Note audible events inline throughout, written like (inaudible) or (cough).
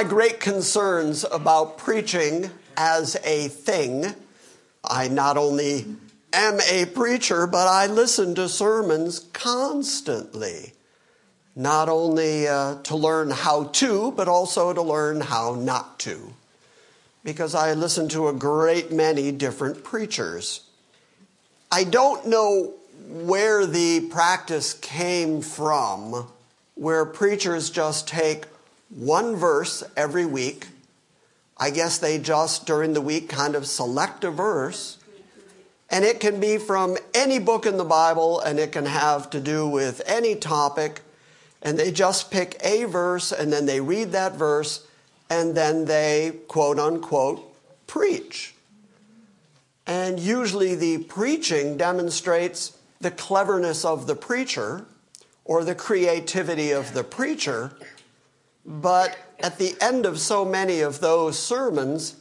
my great concerns about preaching as a thing, I not only am a preacher, but I listen to sermons constantly. Not only uh, to learn how to, but also to learn how not to. Because I listen to a great many different preachers. I don't know where the practice came from, where preachers just take one verse every week. I guess they just, during the week, kind of select a verse. And it can be from any book in the Bible, and it can have to do with any topic. And they just pick a verse, and then they read that verse, and then they, quote unquote, preach. And usually the preaching demonstrates the cleverness of the preacher or the creativity of the preacher but at the end of so many of those sermons,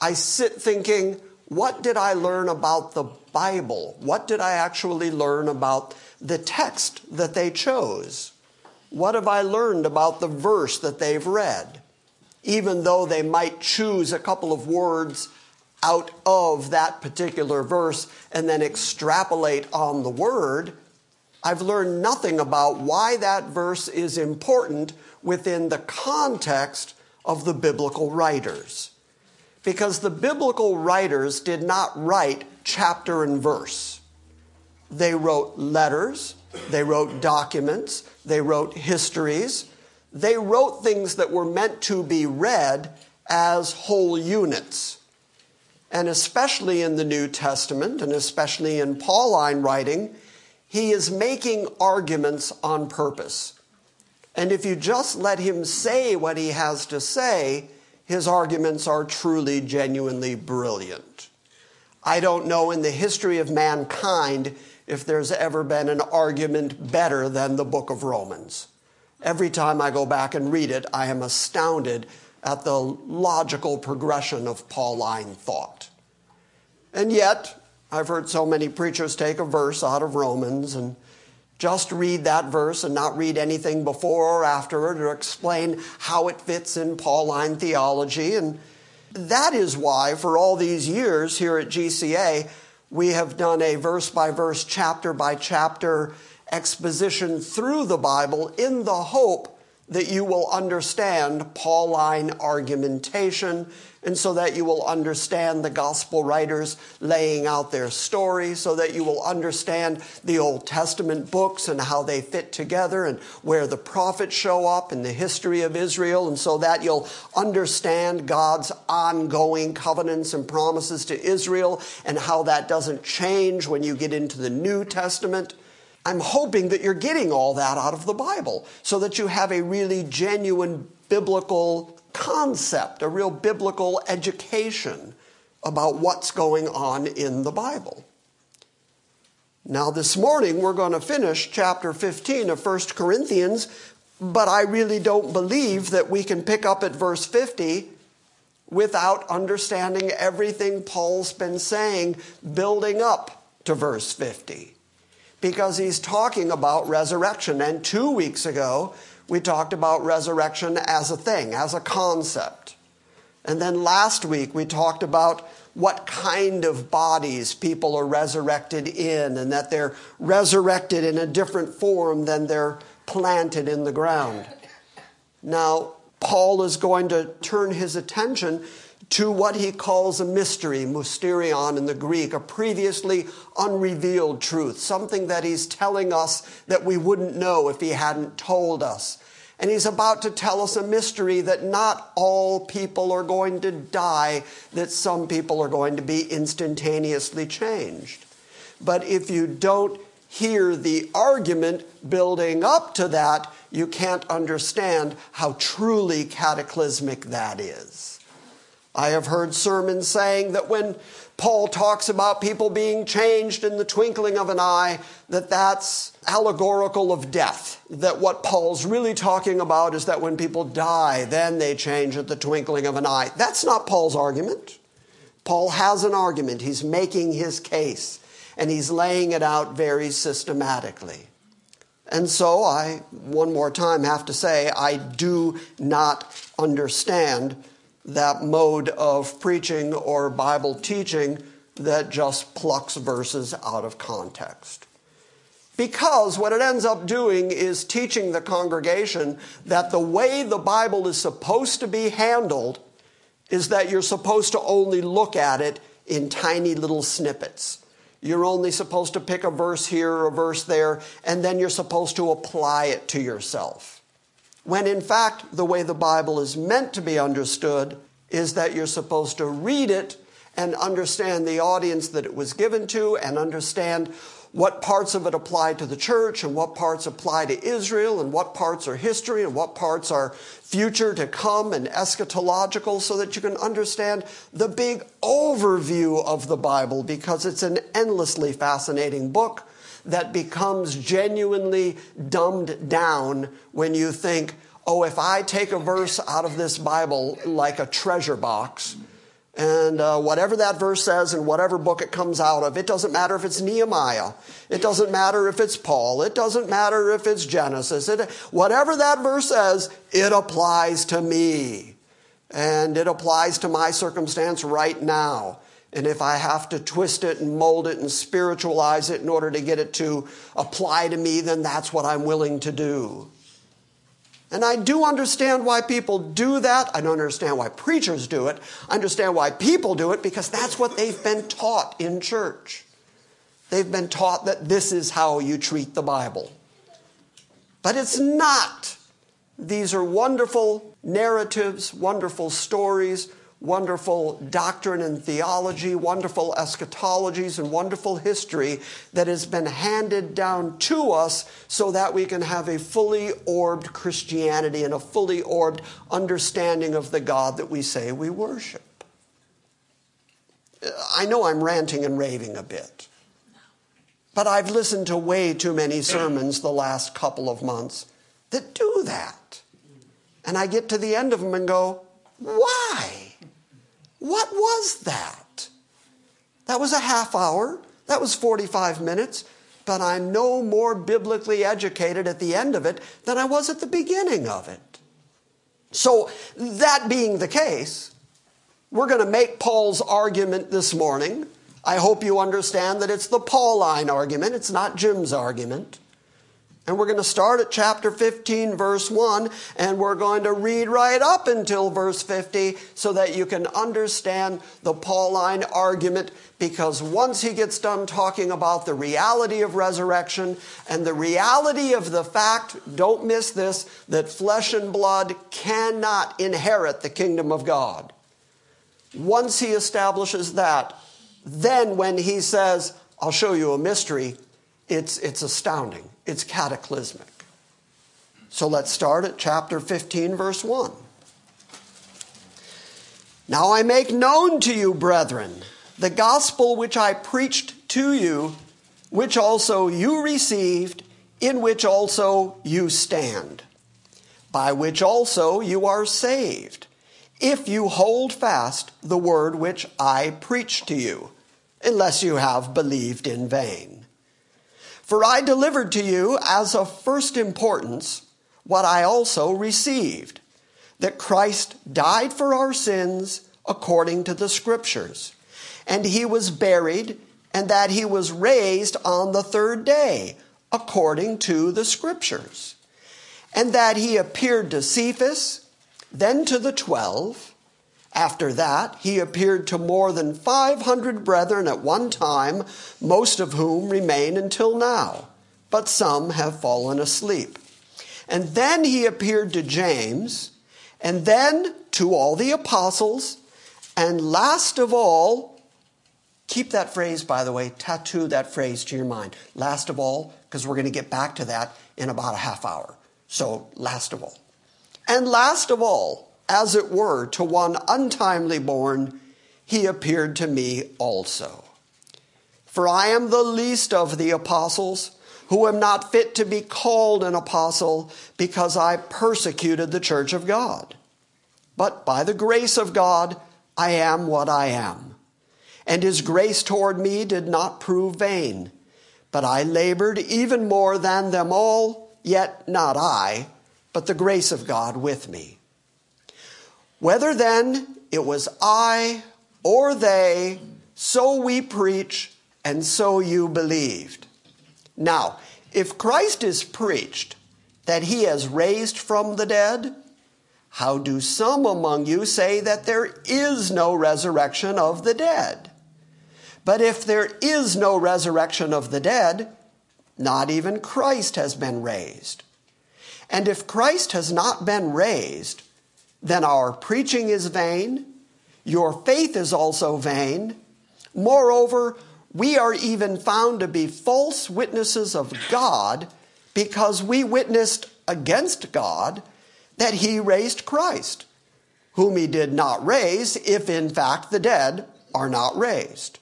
I sit thinking, what did I learn about the Bible? What did I actually learn about the text that they chose? What have I learned about the verse that they've read? Even though they might choose a couple of words out of that particular verse and then extrapolate on the word, I've learned nothing about why that verse is important within the context of the biblical writers. Because the biblical writers did not write chapter and verse. They wrote letters, they wrote documents, they wrote histories, they wrote things that were meant to be read as whole units. And especially in the New Testament, and especially in Pauline writing, he is making arguments on purpose. And if you just let him say what he has to say, his arguments are truly, genuinely brilliant. I don't know in the history of mankind if there's ever been an argument better than the book of Romans. Every time I go back and read it, I am astounded at the logical progression of Pauline thought. And yet, I've heard so many preachers take a verse out of Romans and just read that verse and not read anything before or after it or explain how it fits in Pauline theology. And that is why, for all these years here at GCA, we have done a verse by verse, chapter by chapter exposition through the Bible in the hope that you will understand Pauline argumentation and so that you will understand the gospel writers laying out their story, so that you will understand the Old Testament books and how they fit together and where the prophets show up in the history of Israel, and so that you'll understand God's ongoing covenants and promises to Israel and how that doesn't change when you get into the New Testament. I'm hoping that you're getting all that out of the Bible so that you have a really genuine biblical concept, a real biblical education about what's going on in the Bible. Now, this morning we're going to finish chapter 15 of 1 Corinthians, but I really don't believe that we can pick up at verse 50 without understanding everything Paul's been saying building up to verse 50 because he's talking about resurrection. And two weeks ago, we talked about resurrection as a thing, as a concept. And then last week, we talked about what kind of bodies people are resurrected in, and that they're resurrected in a different form than they're planted in the ground. Now, Paul is going to turn his attention to what he calls a mystery, mysterion in the Greek, a previously unrevealed truth, something that he's telling us that we wouldn't know if he hadn't told us. And he's about to tell us a mystery that not all people are going to die, that some people are going to be instantaneously changed. But if you don't hear the argument building up to that, you can't understand how truly cataclysmic that is. I have heard sermons saying that when Paul talks about people being changed in the twinkling of an eye, that that's allegorical of death. That what Paul's really talking about is that when people die, then they change at the twinkling of an eye. That's not Paul's argument. Paul has an argument. He's making his case, and he's laying it out very systematically. And so I, one more time, have to say, I do not understand that mode of preaching or Bible teaching that just plucks verses out of context. Because what it ends up doing is teaching the congregation that the way the Bible is supposed to be handled is that you're supposed to only look at it in tiny little snippets. You're only supposed to pick a verse here a verse there, and then you're supposed to apply it to yourself. When in fact, the way the Bible is meant to be understood is that you're supposed to read it and understand the audience that it was given to and understand what parts of it apply to the church and what parts apply to Israel and what parts are history and what parts are future to come and eschatological so that you can understand the big overview of the Bible because it's an endlessly fascinating book that becomes genuinely dumbed down when you think, oh, if I take a verse out of this Bible like a treasure box, and uh, whatever that verse says in whatever book it comes out of, it doesn't matter if it's Nehemiah. It doesn't matter if it's Paul. It doesn't matter if it's Genesis. It, whatever that verse says, it applies to me. And it applies to my circumstance right now. And if I have to twist it and mold it and spiritualize it in order to get it to apply to me, then that's what I'm willing to do. And I do understand why people do that. I don't understand why preachers do it. I understand why people do it because that's what they've been taught in church. They've been taught that this is how you treat the Bible. But it's not. These are wonderful narratives, wonderful stories, wonderful doctrine and theology, wonderful eschatologies, and wonderful history that has been handed down to us so that we can have a fully orbed Christianity and a fully orbed understanding of the God that we say we worship. Uh, I know I'm ranting and raving a bit, but I've listened to way too many sermons the last couple of months that do that. And I get to the end of them and go, why? What was that? That was a half hour. That was 45 minutes. But I'm no more biblically educated at the end of it than I was at the beginning of it. So, that being the case, we're going to make Paul's argument this morning. I hope you understand that it's the Pauline argument, it's not Jim's argument. And we're going to start at chapter 15, verse 1, and we're going to read right up until verse 50 so that you can understand the Pauline argument. Because once he gets done talking about the reality of resurrection and the reality of the fact, don't miss this, that flesh and blood cannot inherit the kingdom of God. Once he establishes that, then when he says, I'll show you a mystery, it's, it's astounding. It's cataclysmic. So let's start at chapter 15, verse 1. Now I make known to you, brethren, the gospel which I preached to you, which also you received, in which also you stand, by which also you are saved, if you hold fast the word which I preached to you, unless you have believed in vain. For I delivered to you as of first importance what I also received that Christ died for our sins according to the Scriptures, and he was buried, and that he was raised on the third day according to the Scriptures, and that he appeared to Cephas, then to the twelve. After that, he appeared to more than 500 brethren at one time, most of whom remain until now, but some have fallen asleep. And then he appeared to James, and then to all the apostles, and last of all, keep that phrase, by the way, tattoo that phrase to your mind. Last of all, because we're going to get back to that in about a half hour. So, last of all. And last of all, as it were, to one untimely born, he appeared to me also. For I am the least of the apostles, who am not fit to be called an apostle, because I persecuted the church of God. But by the grace of God, I am what I am. And his grace toward me did not prove vain. But I labored even more than them all, yet not I, but the grace of God with me. Whether then it was I or they, so we preach, and so you believed. Now, if Christ is preached that he has raised from the dead, how do some among you say that there is no resurrection of the dead? But if there is no resurrection of the dead, not even Christ has been raised. And if Christ has not been raised, then our preaching is vain, your faith is also vain. Moreover, we are even found to be false witnesses of God because we witnessed against God that he raised Christ, whom he did not raise, if in fact the dead are not raised.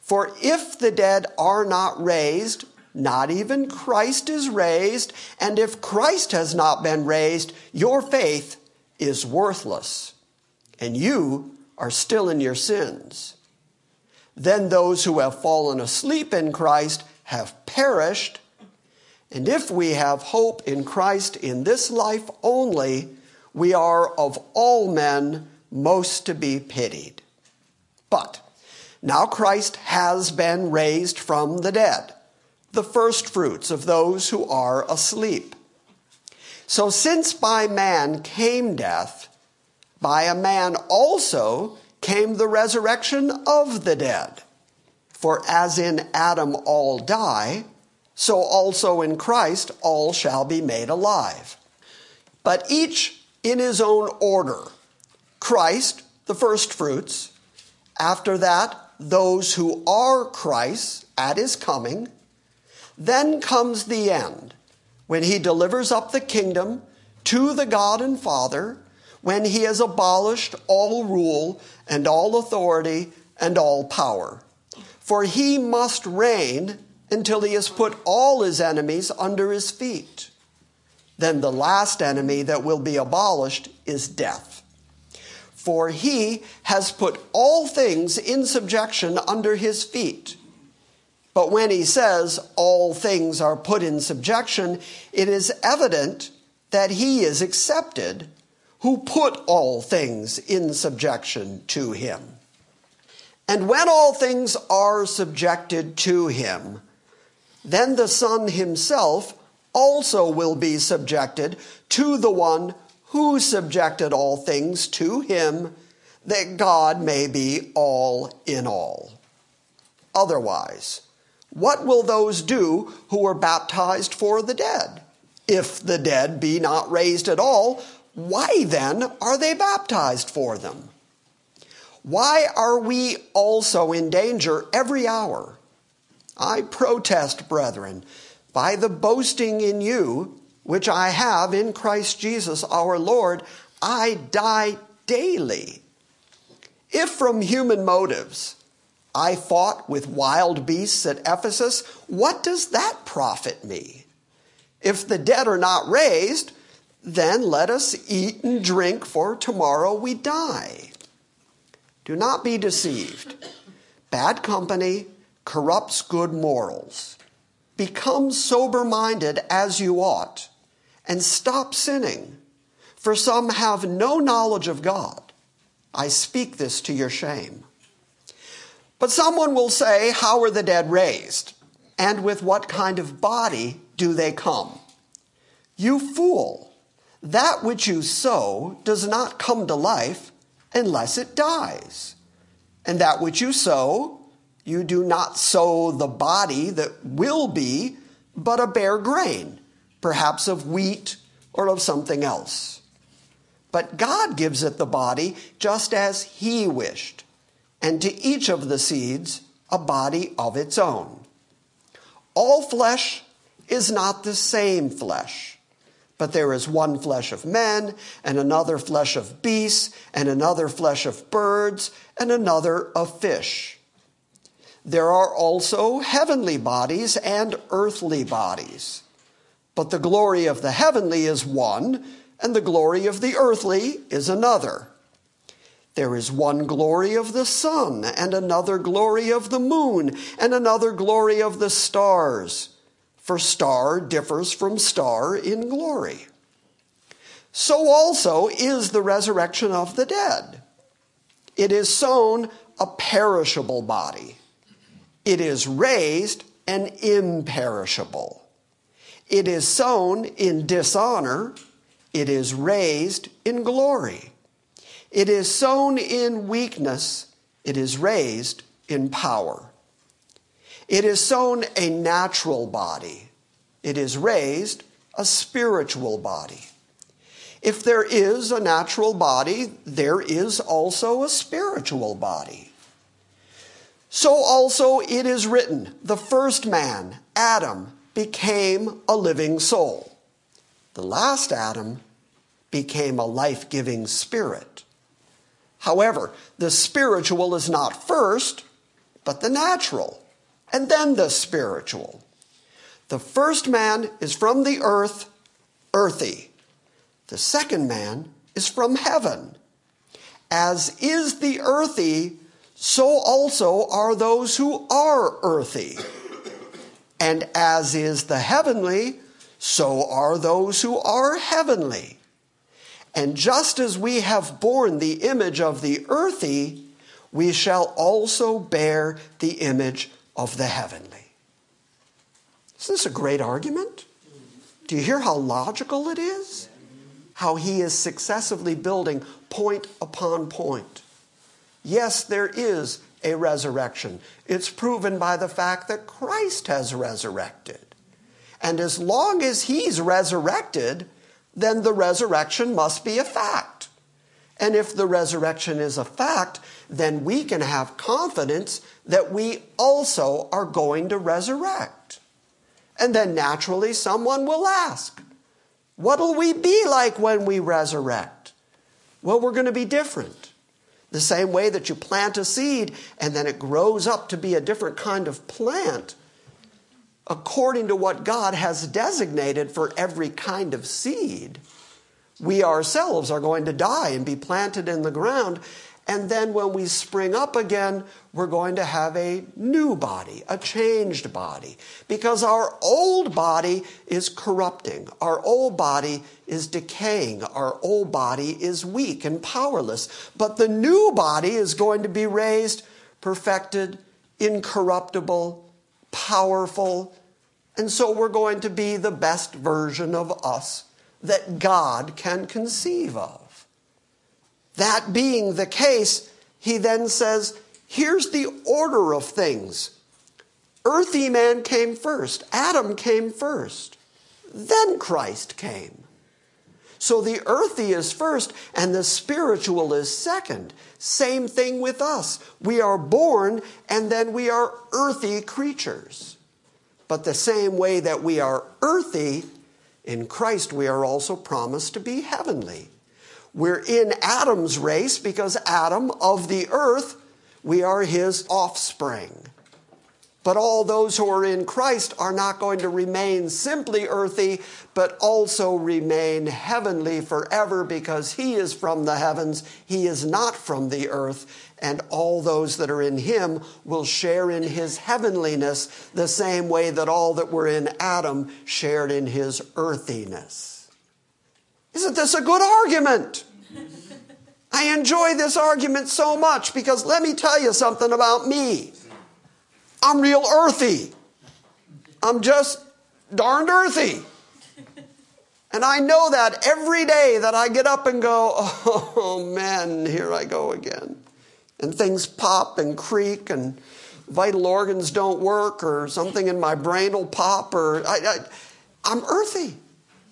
For if the dead are not raised, not even Christ is raised, and if Christ has not been raised, your faith is worthless, and you are still in your sins. Then those who have fallen asleep in Christ have perished. And if we have hope in Christ in this life only, we are of all men most to be pitied. But now Christ has been raised from the dead, the firstfruits of those who are asleep. So since by man came death, by a man also came the resurrection of the dead. For as in Adam all die, so also in Christ all shall be made alive. But each in his own order. Christ, the firstfruits. After that, those who are Christ's at his coming. Then comes the end, when he delivers up the kingdom to the God and Father when he has abolished all rule and all authority and all power. For he must reign until he has put all his enemies under his feet. Then the last enemy that will be abolished is death. For he has put all things in subjection under his feet. But when he says all things are put in subjection, it is evident that he is accepted who put all things in subjection to him. And when all things are subjected to him, then the Son himself also will be subjected to the one who subjected all things to him, that God may be all in all. Otherwise, what will those do who are baptized for the dead? If the dead be not raised at all, why then are they baptized for them? Why are we also in danger every hour? I protest, brethren, by the boasting in you, which I have in Christ Jesus our Lord, I die daily. If from human motives I fought with wild beasts at Ephesus, what does that profit me? If the dead are not raised, then let us eat and drink, for tomorrow we die. Do not be deceived. Bad company corrupts good morals. Become sober minded as you ought, and stop sinning, for some have no knowledge of God. I speak this to your shame. But someone will say, How are the dead raised? And with what kind of body do they come? You fool! that which you sow does not come to life unless it dies. And that which you sow, you do not sow the body that will be, but a bare grain, perhaps of wheat or of something else. But God gives it the body just as He wished, and to each of the seeds a body of its own. All flesh is not the same flesh but there is one flesh of men, and another flesh of beasts, and another flesh of birds, and another of fish. There are also heavenly bodies and earthly bodies. But the glory of the heavenly is one, and the glory of the earthly is another. There is one glory of the sun, and another glory of the moon, and another glory of the stars for star differs from star in glory. so also is the resurrection of the dead. It is sown a perishable body, it is raised an imperishable. It is sown in dishonor, it is raised in glory. It is sown in weakness, it is raised in power. It is sown a natural body, it is raised a spiritual body. If there is a natural body, there is also a spiritual body. So also it is written the first man, Adam, became a living soul. The last Adam became a life giving spirit. However, the spiritual is not first, but the natural, and then the spiritual. The first man is from the earth, earthy. The second man is from heaven. As is the earthy, so also are those who are earthy. And as is the heavenly, so are those who are heavenly. And just as we have borne the image of the earthy, we shall also bear the image of the heavenly. Isn't this a great argument? Do you hear how logical it is? how he is successively building point upon point. Yes, there is a resurrection. It's proven by the fact that Christ has resurrected. And as long as he's resurrected, then the resurrection must be a fact. And if the resurrection is a fact, then we can have confidence that we also are going to resurrect. And then naturally, someone will ask, What'll we be like when we resurrect? Well, we're going to be different. The same way that you plant a seed and then it grows up to be a different kind of plant, according to what God has designated for every kind of seed, we ourselves are going to die and be planted in the ground and then when we spring up again, we're going to have a new body, a changed body, because our old body is corrupting. Our old body is decaying. Our old body is weak and powerless. But the new body is going to be raised, perfected, incorruptible, powerful. And so we're going to be the best version of us that God can conceive of. That being the case, he then says, here's the order of things. Earthy man came first, Adam came first, then Christ came. So the earthy is first and the spiritual is second. Same thing with us. We are born and then we are earthy creatures. But the same way that we are earthy, in Christ we are also promised to be heavenly. We're in Adam's race because Adam of the earth, we are his offspring. But all those who are in Christ are not going to remain simply earthy, but also remain heavenly forever because he is from the heavens, he is not from the earth, and all those that are in him will share in his heavenliness the same way that all that were in Adam shared in his earthiness. Isn't this a good argument? I enjoy this argument so much because let me tell you something about me. I'm real earthy. I'm just darned earthy. And I know that every day that I get up and go, oh man, here I go again. And things pop and creak and vital organs don't work or something in my brain will pop or I, am earthy.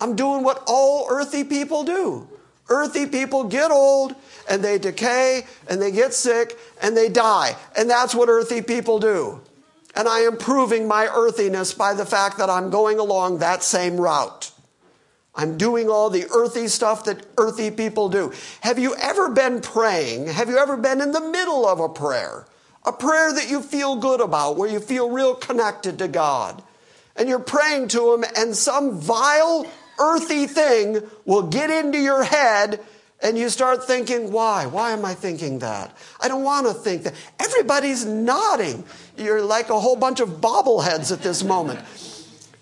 I'm doing what all earthy people do. Earthy people get old and they decay and they get sick and they die. And that's what earthy people do. And I am proving my earthiness by the fact that I'm going along that same route. I'm doing all the earthy stuff that earthy people do. Have you ever been praying? Have you ever been in the middle of a prayer? A prayer that you feel good about, where you feel real connected to God. And you're praying to Him, and some vile earthy thing will get into your head and you start thinking, why? Why am I thinking that? I don't want to think that. Everybody's nodding. You're like a whole bunch of bobbleheads at this moment.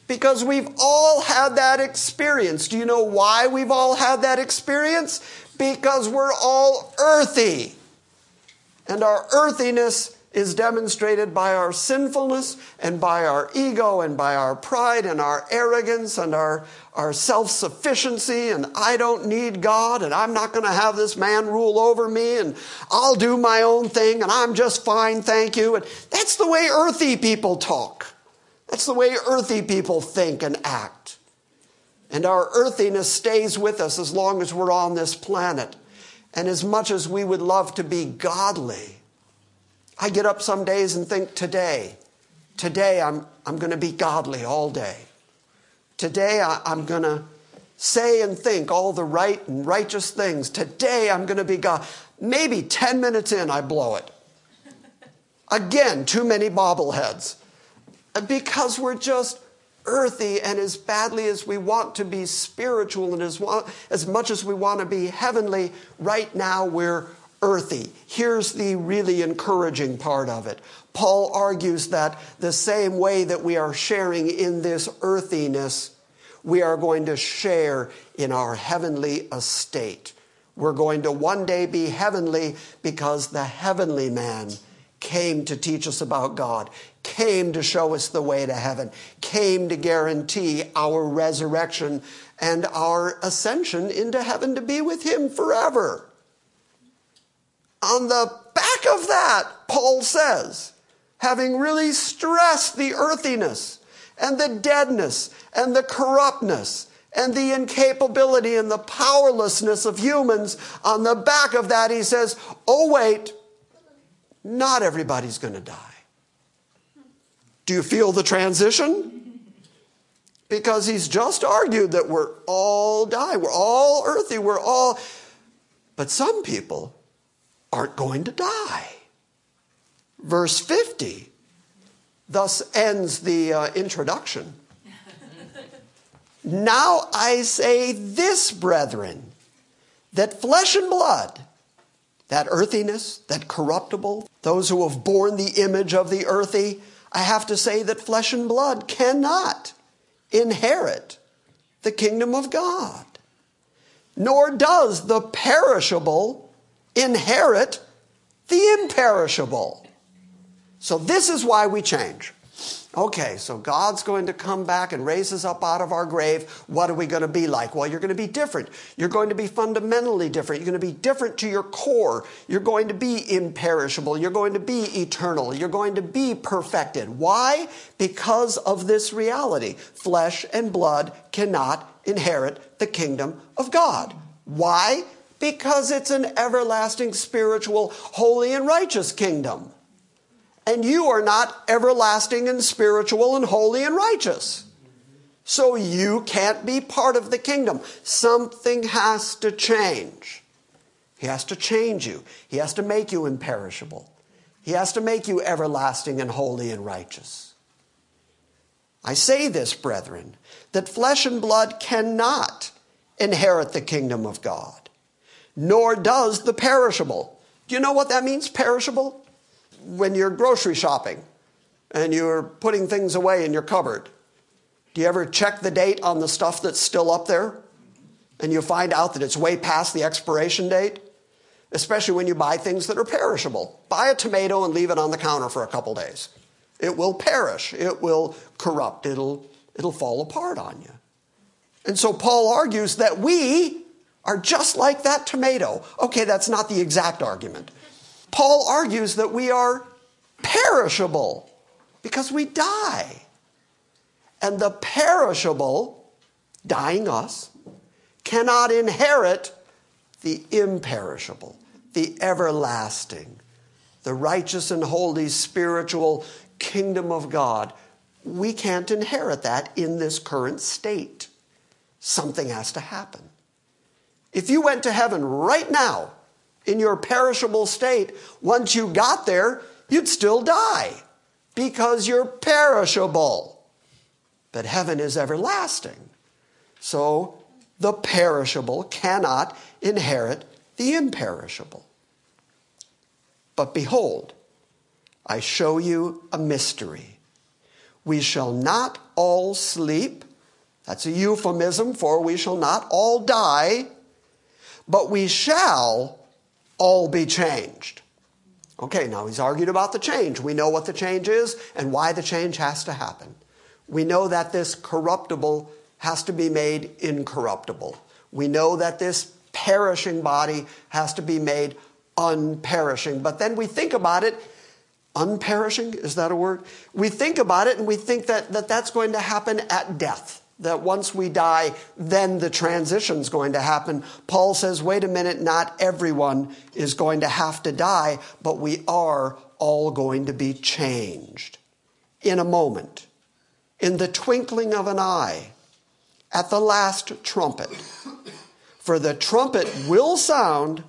Because we've all had that experience. Do you know why we've all had that experience? Because we're all earthy. And our earthiness is demonstrated by our sinfulness and by our ego and by our pride and our arrogance and our, our self sufficiency. And I don't need God and I'm not going to have this man rule over me and I'll do my own thing and I'm just fine, thank you. And that's the way earthy people talk. That's the way earthy people think and act. And our earthiness stays with us as long as we're on this planet. And as much as we would love to be godly, I get up some days and think, today, today I'm, I'm going to be godly all day. Today I, I'm going to say and think all the right and righteous things. Today I'm going to be God. Maybe 10 minutes in, I blow it. Again, too many bobbleheads. Because we're just earthy and as badly as we want to be spiritual and as, as much as we want to be heavenly, right now we're earthy. Here's the really encouraging part of it. Paul argues that the same way that we are sharing in this earthiness, we are going to share in our heavenly estate. We're going to one day be heavenly because the heavenly man came to teach us about God, came to show us the way to heaven, came to guarantee our resurrection and our ascension into heaven to be with him forever. On the back of that, Paul says, having really stressed the earthiness and the deadness and the corruptness and the incapability and the powerlessness of humans, on the back of that, he says, Oh, wait, not everybody's going to die. Do you feel the transition? Because he's just argued that we're all die, we're all earthy, we're all. But some people aren't going to die. Verse 50 thus ends the uh, introduction. (laughs) now I say this, brethren, that flesh and blood, that earthiness, that corruptible, those who have borne the image of the earthy, I have to say that flesh and blood cannot inherit the kingdom of God. Nor does the perishable inherit the imperishable. So, this is why we change. Okay, so God's going to come back and raise us up out of our grave. What are we going to be like? Well, you're going to be different. You're going to be fundamentally different. You're going to be different to your core. You're going to be imperishable. You're going to be eternal. You're going to be perfected. Why? Because of this reality. Flesh and blood cannot inherit the kingdom of God. Why? Because it's an everlasting, spiritual, holy, and righteous kingdom. And you are not everlasting and spiritual and holy and righteous. So you can't be part of the kingdom. Something has to change. He has to change you. He has to make you imperishable. He has to make you everlasting and holy and righteous. I say this, brethren, that flesh and blood cannot inherit the kingdom of God nor does the perishable. Do you know what that means, perishable? When you're grocery shopping and you're putting things away in your cupboard, do you ever check the date on the stuff that's still up there? And you find out that it's way past the expiration date? Especially when you buy things that are perishable. Buy a tomato and leave it on the counter for a couple days. It will perish, it will corrupt, it'll, it'll fall apart on you. And so Paul argues that we are just like that tomato. Okay, that's not the exact argument. Paul argues that we are perishable because we die. And the perishable, dying us, cannot inherit the imperishable, the everlasting, the righteous and holy spiritual kingdom of God. We can't inherit that in this current state. Something has to happen. If you went to heaven right now in your perishable state, once you got there, you'd still die because you're perishable. But heaven is everlasting. So the perishable cannot inherit the imperishable. But behold, I show you a mystery. We shall not all sleep. That's a euphemism for we shall not all die, but we shall all be changed. Okay, now he's argued about the change. We know what the change is and why the change has to happen. We know that this corruptible has to be made incorruptible. We know that this perishing body has to be made unperishing. But then we think about it, unperishing, is that a word? We think about it and we think that, that that's going to happen at death that once we die, then the transition's going to happen. Paul says, wait a minute, not everyone is going to have to die, but we are all going to be changed in a moment, in the twinkling of an eye, at the last trumpet. For the trumpet will sound,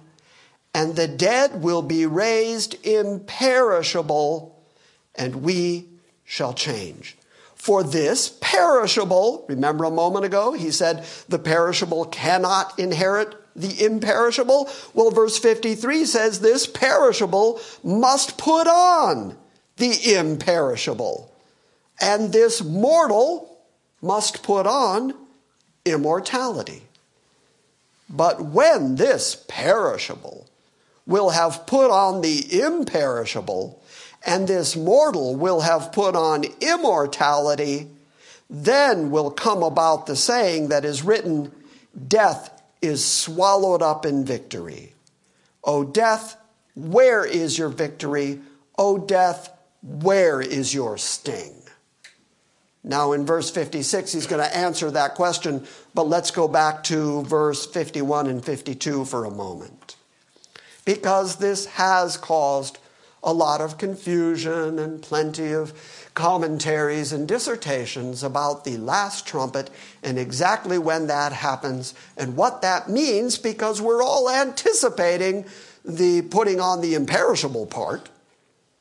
and the dead will be raised imperishable, and we shall change. For this perishable, remember a moment ago, he said the perishable cannot inherit the imperishable. Well, verse 53 says this perishable must put on the imperishable. And this mortal must put on immortality. But when this perishable will have put on the imperishable, and this mortal will have put on immortality, then will come about the saying that is written, Death is swallowed up in victory. O death, where is your victory? O death, where is your sting? Now, in verse 56, he's going to answer that question, but let's go back to verse 51 and 52 for a moment. Because this has caused a lot of confusion and plenty of commentaries and dissertations about the last trumpet and exactly when that happens and what that means because we're all anticipating the putting on the imperishable part.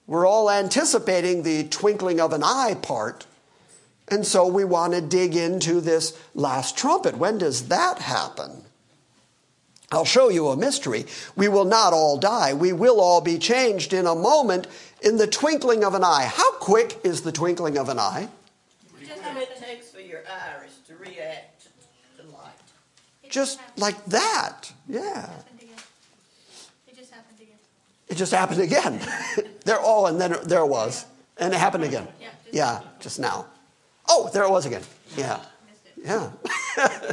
We're all anticipating the twinkling of an eye part. And so we want to dig into this last trumpet. When does that happen? I'll show you a mystery. We will not all die. We will all be changed in a moment, in the twinkling of an eye. How quick is the twinkling of an eye? Just how it takes for your iris to react to light. Just like that. Yeah. It just happened again. It just happened again. (laughs) there, oh, and then there it was. And it happened again. Yeah, just- Yeah, just now. Oh, there it was again. Yeah. Yeah. (laughs)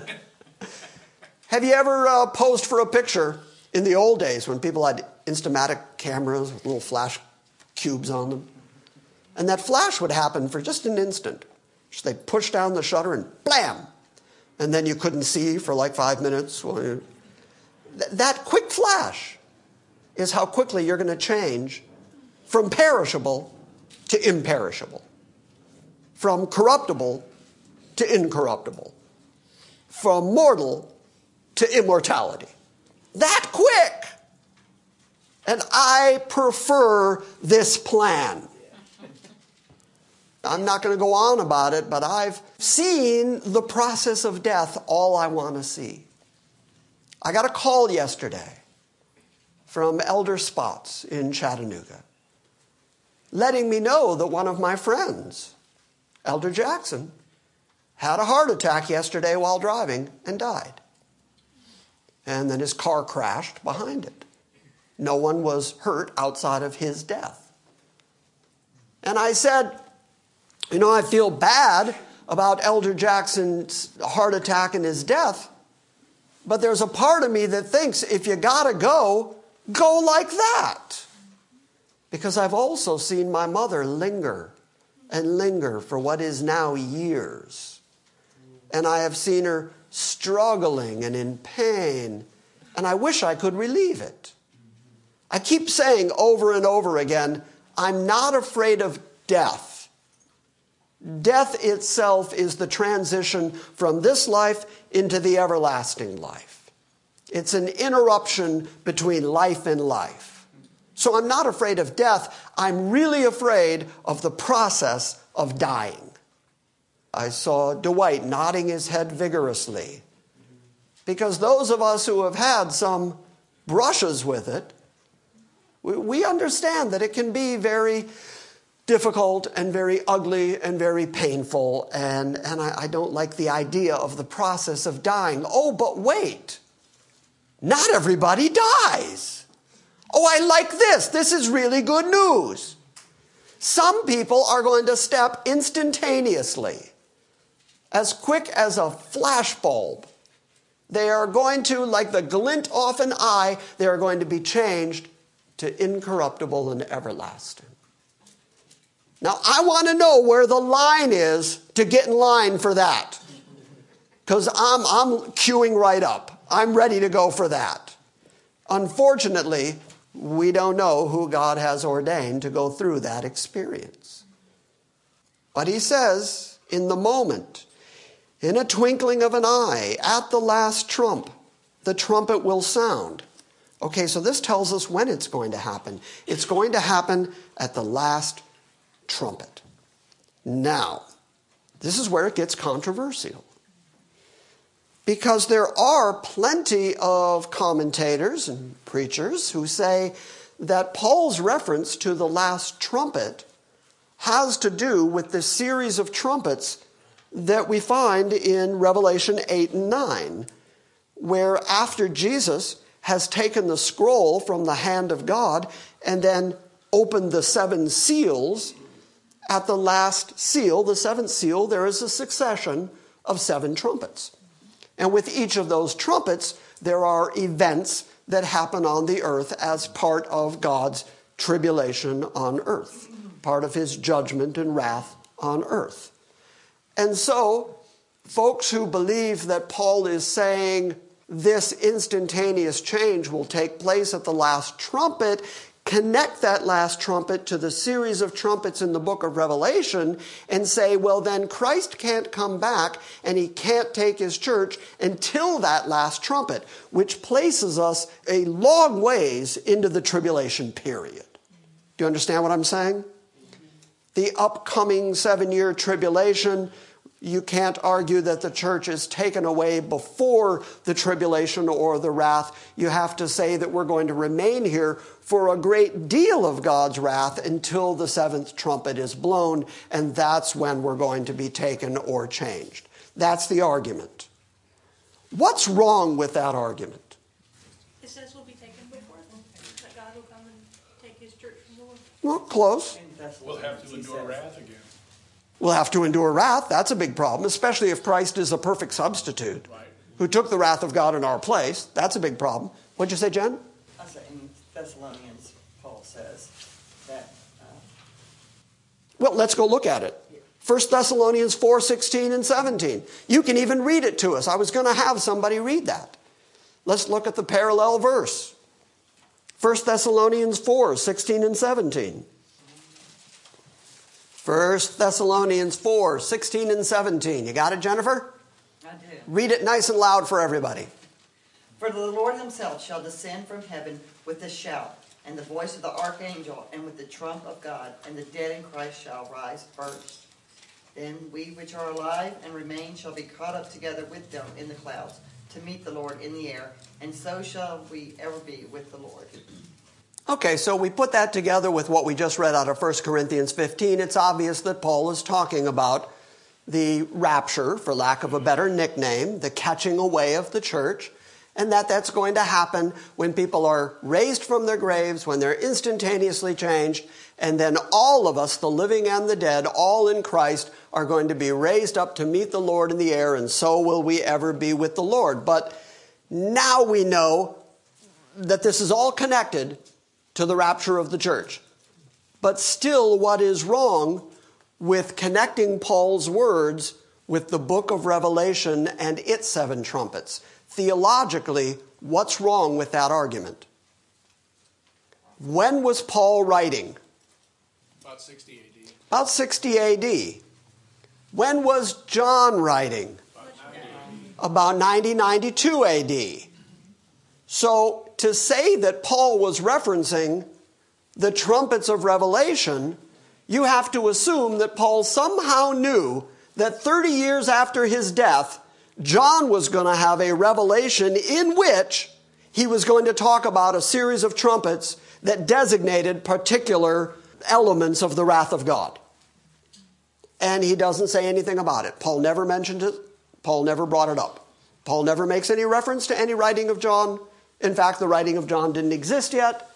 Have you ever uh, posed for a picture in the old days when people had Instamatic cameras with little flash cubes on them? And that flash would happen for just an instant. So they push down the shutter and blam! And then you couldn't see for like five minutes. That quick flash is how quickly you're going to change from perishable to imperishable, from corruptible to incorruptible, from mortal to immortality. That quick. And I prefer this plan. I'm not going to go on about it, but I've seen the process of death all I want to see. I got a call yesterday from Elder Spots in Chattanooga, letting me know that one of my friends, Elder Jackson, had a heart attack yesterday while driving and died. And then his car crashed behind it. No one was hurt outside of his death. And I said, You know, I feel bad about Elder Jackson's heart attack and his death, but there's a part of me that thinks if you gotta go, go like that. Because I've also seen my mother linger and linger for what is now years. And I have seen her struggling and in pain, and I wish I could relieve it. I keep saying over and over again, I'm not afraid of death. Death itself is the transition from this life into the everlasting life. It's an interruption between life and life. So I'm not afraid of death. I'm really afraid of the process of dying. I saw Dwight nodding his head vigorously because those of us who have had some brushes with it, we, understand that it can be very difficult and very ugly and very painful. And, and I, I don't like the idea of the process of dying. Oh, but wait, not everybody dies. Oh, I like this. This is really good news. Some people are going to step instantaneously, as quick as a flashbulb. They are going to, like the glint off an eye, they are going to be changed to incorruptible and everlasting. Now, I want to know where the line is to get in line for that. Because I'm, I'm queuing right up. I'm ready to go for that. Unfortunately, we don't know who God has ordained to go through that experience. But he says, in the moment, in a twinkling of an eye, at the last trump, the trumpet will sound. Okay, so this tells us when it's going to happen. It's going to happen at the last trumpet. Now, this is where it gets controversial. Because there are plenty of commentators and preachers who say that Paul's reference to the last trumpet has to do with the series of trumpets that we find in Revelation 8 and 9, where after Jesus has taken the scroll from the hand of God and then opened the seven seals, at the last seal, the seventh seal, there is a succession of seven trumpets. And with each of those trumpets, there are events that happen on the earth as part of God's tribulation on earth, part of his judgment and wrath on earth. And so, folks who believe that Paul is saying this instantaneous change will take place at the last trumpet connect that last trumpet to the series of trumpets in the book of Revelation and say, well, then Christ can't come back and he can't take his church until that last trumpet, which places us a long ways into the tribulation period. Do you understand what I'm saying? The upcoming seven year tribulation you can't argue that the church is taken away before the tribulation or the wrath. You have to say that we're going to remain here for a great deal of God's wrath until the seventh trumpet is blown, and that's when we're going to be taken or changed. That's the argument. What's wrong with that argument? It says we'll be taken before that God will come and take his church from the world. Well, close. We'll have to endure wrath again. We'll have to endure wrath. That's a big problem, especially if Christ is a perfect substitute who took the wrath of God in our place. That's a big problem. What'd you say, Jen? I say in Thessalonians, Paul says that uh, Well, let's go look at it. 1 Thessalonians 4 16 and 17. You can even read it to us. I was going to have somebody read that. Let's look at the parallel verse 1 Thessalonians 4 16 and 17. 1 Thessalonians 4 16 and 17. You got it, Jennifer? I do. Read it nice and loud for everybody. For the Lord himself shall descend from heaven with a shout, and the voice of the archangel, and with the trump of God, and the dead in Christ shall rise first. Then we which are alive and remain shall be caught up together with them in the clouds to meet the Lord in the air, and so shall we ever be with the Lord. Okay, so we put that together with what we just read out of 1 Corinthians 15. It's obvious that Paul is talking about the rapture, for lack of a better nickname, the catching away of the church, and that that's going to happen when people are raised from their graves, when they're instantaneously changed, and then all of us, the living and the dead, all in Christ, are going to be raised up to meet the Lord in the air, and so will we ever be with the Lord. But now we know that this is all connected to the rapture of the church. But still, what is wrong with connecting Paul's words with the book of Revelation and its seven trumpets? Theologically, what's wrong with that argument? When was Paul writing? About 60 AD. About 60 AD. When was John writing? About 90, 92 AD. So to say that Paul was referencing the trumpets of Revelation, you have to assume that Paul somehow knew that 30 years after his death, John was going to have a revelation in which he was going to talk about a series of trumpets that designated particular elements of the wrath of God. And he doesn't say anything about it. Paul never mentioned it, Paul never brought it up. Paul never makes any reference to any writing of John. In fact, the writing of John didn't exist yet.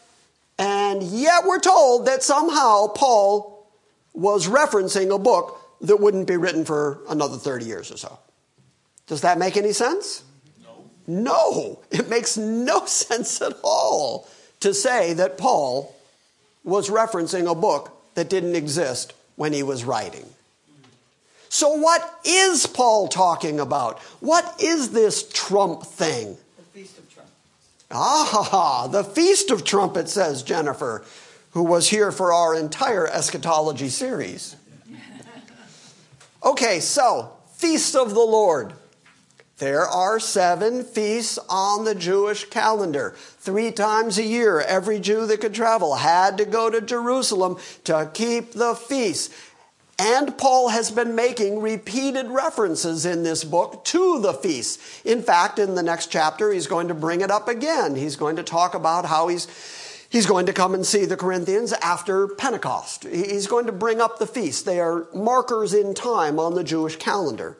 And yet we're told that somehow Paul was referencing a book that wouldn't be written for another 30 years or so. Does that make any sense? No. No, it makes no (laughs) sense at all to say that Paul was referencing a book that didn't exist when he was writing. So, what is Paul talking about? What is this trump thing? The Feast of Trumpets. Ah, ha, ha, the Feast of Trumpets, says Jennifer, who was here for our entire eschatology series. Okay, so, Feast of the Lord. There are seven feasts on the Jewish calendar. Three times a year, every Jew that could travel had to go to Jerusalem to keep the feasts. And Paul has been making repeated references in this book to the feasts. In fact, in the next chapter, he's going to bring it up again. He's going to talk about how he's, he's going to come and see the Corinthians after Pentecost. He's going to bring up the feasts. They are markers in time on the Jewish calendar.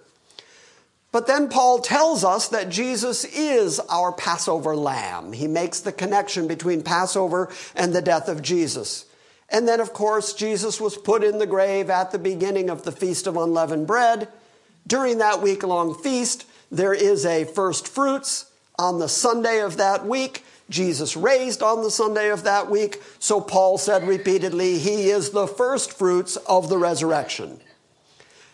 But then Paul tells us that Jesus is our Passover lamb. He makes the connection between Passover and the death of Jesus. And then, of course, Jesus was put in the grave at the beginning of the Feast of Unleavened Bread. During that week long feast, there is a first fruits on the Sunday of that week. Jesus raised on the Sunday of that week. So Paul said repeatedly, He is the first fruits of the resurrection.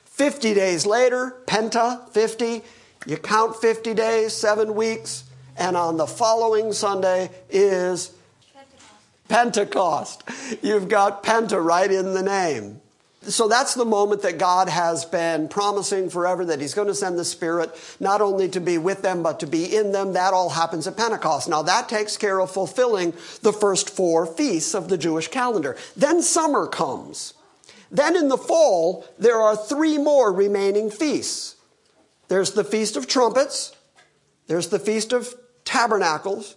50 days later, Penta, 50, you count 50 days, seven weeks, and on the following Sunday is Pentecost. You've got Penta right in the name. So that's the moment that God has been promising forever that He's going to send the Spirit not only to be with them, but to be in them. That all happens at Pentecost. Now that takes care of fulfilling the first four feasts of the Jewish calendar. Then summer comes. Then in the fall, there are three more remaining feasts. There's the Feast of Trumpets, there's the Feast of Tabernacles,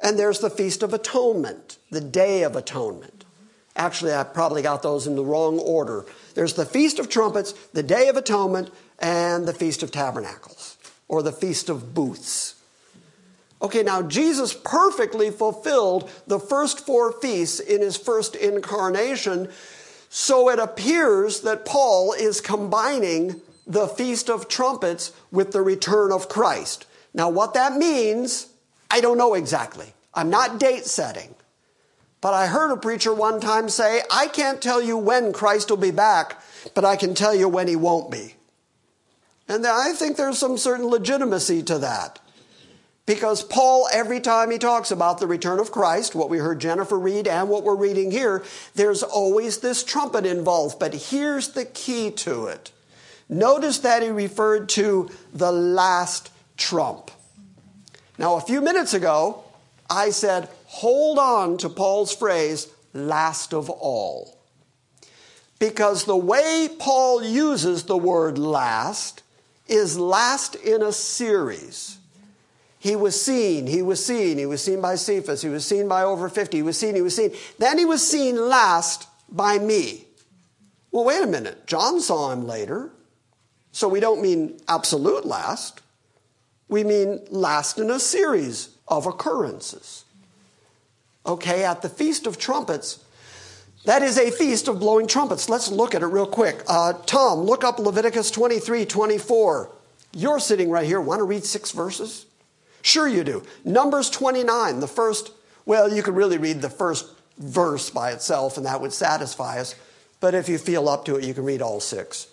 and there's the Feast of Atonement, the Day of Atonement. Actually, I probably got those in the wrong order. There's the Feast of Trumpets, the Day of Atonement, and the Feast of Tabernacles, or the Feast of Booths. Okay, now Jesus perfectly fulfilled the first four feasts in his first incarnation, so it appears that Paul is combining the Feast of Trumpets with the return of Christ. Now, what that means I don't know exactly. I'm not date setting. But I heard a preacher one time say, I can't tell you when Christ will be back, but I can tell you when he won't be. And I think there's some certain legitimacy to that. Because Paul, every time he talks about the return of Christ, what we heard Jennifer read and what we're reading here, there's always this trumpet involved. But here's the key to it. Notice that he referred to the last trump. Now, a few minutes ago, I said, hold on to Paul's phrase, last of all. Because the way Paul uses the word last is last in a series. He was seen, he was seen, he was seen by Cephas, he was seen by over 50, he was seen, he was seen. Then he was seen last by me. Well, wait a minute. John saw him later. So we don't mean absolute last. We mean last in a series of occurrences. Okay, at the Feast of Trumpets, that is a feast of blowing trumpets. Let's look at it real quick. Uh, Tom, look up Leviticus 23 24. You're sitting right here. Want to read six verses? Sure, you do. Numbers 29, the first, well, you could really read the first verse by itself, and that would satisfy us. But if you feel up to it, you can read all six.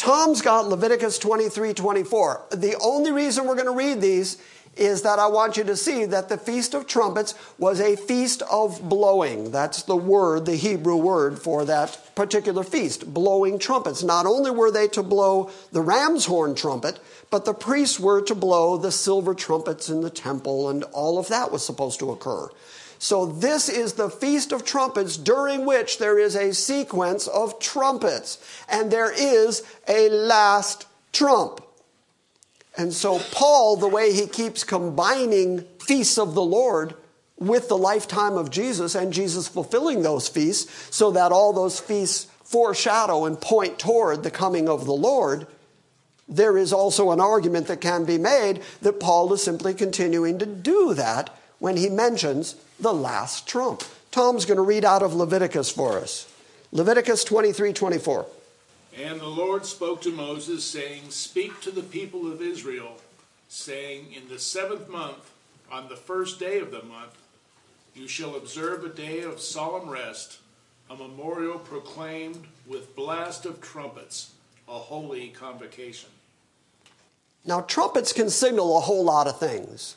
Tom's got Leviticus 23 24. The only reason we're going to read these is that I want you to see that the Feast of Trumpets was a feast of blowing. That's the word, the Hebrew word for that particular feast, blowing trumpets. Not only were they to blow the ram's horn trumpet, but the priests were to blow the silver trumpets in the temple, and all of that was supposed to occur. So, this is the Feast of Trumpets during which there is a sequence of trumpets, and there is a last trump. And so, Paul, the way he keeps combining feasts of the Lord with the lifetime of Jesus and Jesus fulfilling those feasts, so that all those feasts foreshadow and point toward the coming of the Lord, there is also an argument that can be made that Paul is simply continuing to do that when he mentions the last trump. Tom's going to read out of Leviticus for us. Leviticus 23 24. And the Lord spoke to Moses, saying, Speak to the people of Israel, saying, In the seventh month, on the first day of the month, you shall observe a day of solemn rest, a memorial proclaimed with blast of trumpets, a holy convocation. Now, trumpets can signal a whole lot of things,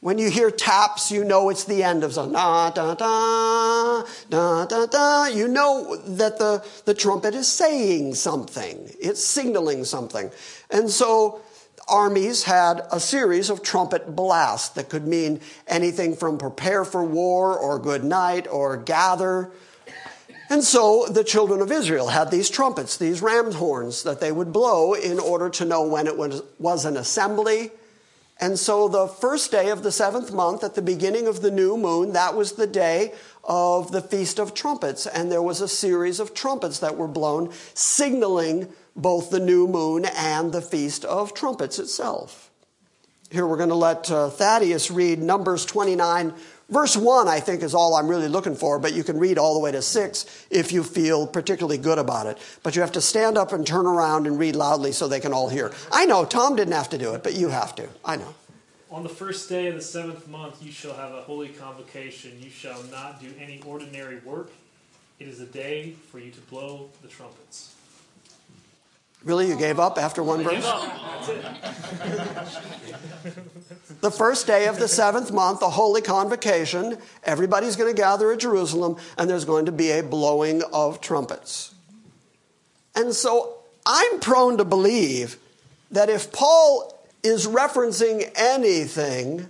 When you hear taps, you know it's the end of. Da, da, da, da, da, da. You know that the, the trumpet is saying something. It's signaling something. And so armies had a series of trumpet blasts that could mean anything from prepare for war or good night or gather. And so the children of Israel had these trumpets, these ram's horns that they would blow in order to know when it was, was an assembly. And so the first day of the seventh month, at the beginning of the new moon, that was the day of the Feast of Trumpets. And there was a series of trumpets that were blown, signaling both the new moon and the Feast of Trumpets itself. Here we're going to let uh, Thaddeus read Numbers 29, verse 1, I think is all I'm really looking for, but you can read all the way to 6 if you feel particularly good about it. But you have to stand up and turn around and read loudly so they can all hear. I know, Tom didn't have to do it, but you have to. I know. On the first day of the seventh month, you shall have a holy convocation. You shall not do any ordinary work. It is a day for you to blow the trumpets. Really, you gave up after one verse? The first day of the seventh month, a holy convocation. Everybody's going to gather at Jerusalem, and there's going to be a blowing of trumpets. And so I'm prone to believe that if Paul is referencing anything,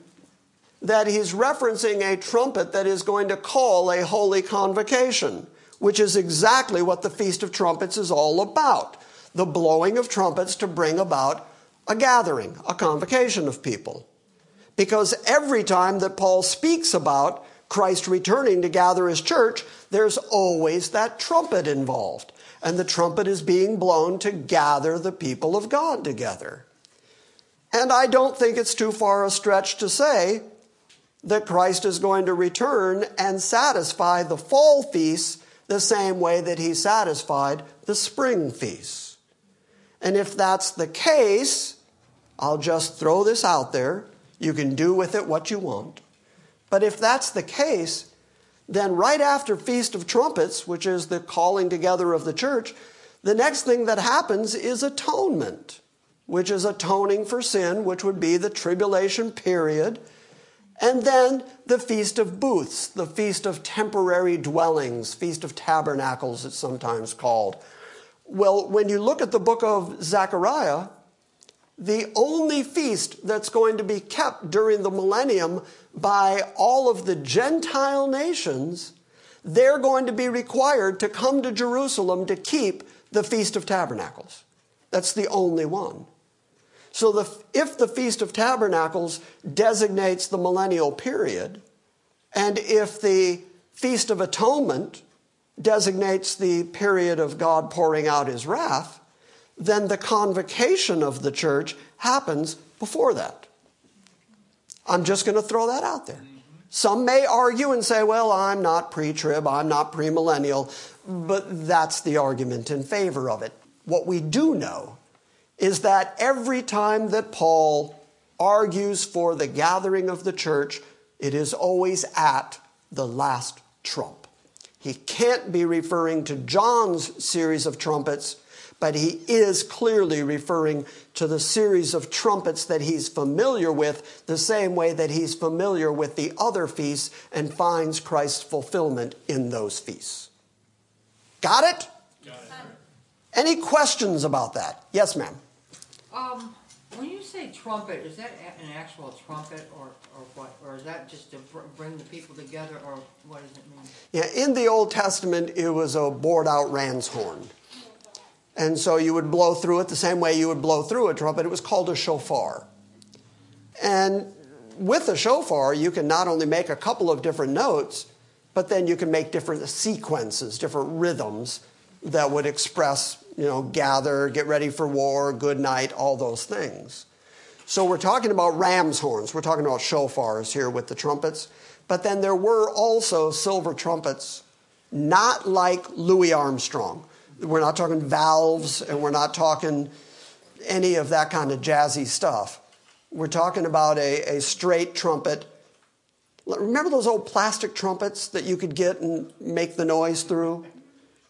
that he's referencing a trumpet that is going to call a holy convocation, which is exactly what the Feast of Trumpets is all about the blowing of trumpets to bring about a gathering, a convocation of people. Because every time that Paul speaks about Christ returning to gather his church, there's always that trumpet involved. And the trumpet is being blown to gather the people of God together. And I don't think it's too far a stretch to say that Christ is going to return and satisfy the fall feasts the same way that he satisfied the spring feasts. And if that's the case, I'll just throw this out there. You can do with it what you want. But if that's the case, then right after Feast of Trumpets, which is the calling together of the church, the next thing that happens is atonement, which is atoning for sin, which would be the tribulation period. And then the Feast of Booths, the Feast of Temporary Dwellings, Feast of Tabernacles, it's sometimes called well, when you look at the book of Zechariah, the only feast that's going to be kept during the millennium by all of the Gentile nations, they're going to be required to come to Jerusalem to keep the Feast of Tabernacles. That's the only one. So, the, if the Feast of Tabernacles designates the millennial period, and if the Feast of Atonement designates the period of God pouring out his wrath, then the convocation of the church happens before that. I'm just going to throw that out there. Some may argue and say, well, I'm not pre trib, I'm not premillennial, but that's the argument in favor of it. What we do know is that every time that Paul argues for the gathering of the church, it is always at the last trump. He can't be referring to John's series of trumpets but he is clearly referring to the series of trumpets that he's familiar with, the same way that he's familiar with the other feasts and finds Christ's fulfillment in those feasts. Got it? Any questions about that? Yes, ma'am. Um, when you say trumpet, is that an actual trumpet or, or what? Or is that just to br- bring the people together or what does it mean? Yeah, in the Old Testament, it was a bored out ram's horn. And so you would blow through it the same way you would blow through a trumpet. It was called a shofar. And with a shofar, you can not only make a couple of different notes, but then you can make different sequences, different rhythms that would express, you know, gather, get ready for war, good night, all those things. So we're talking about ram's horns. We're talking about shofars here with the trumpets. But then there were also silver trumpets, not like Louis Armstrong. We're not talking valves and we're not talking any of that kind of jazzy stuff. We're talking about a, a straight trumpet. Remember those old plastic trumpets that you could get and make the noise through?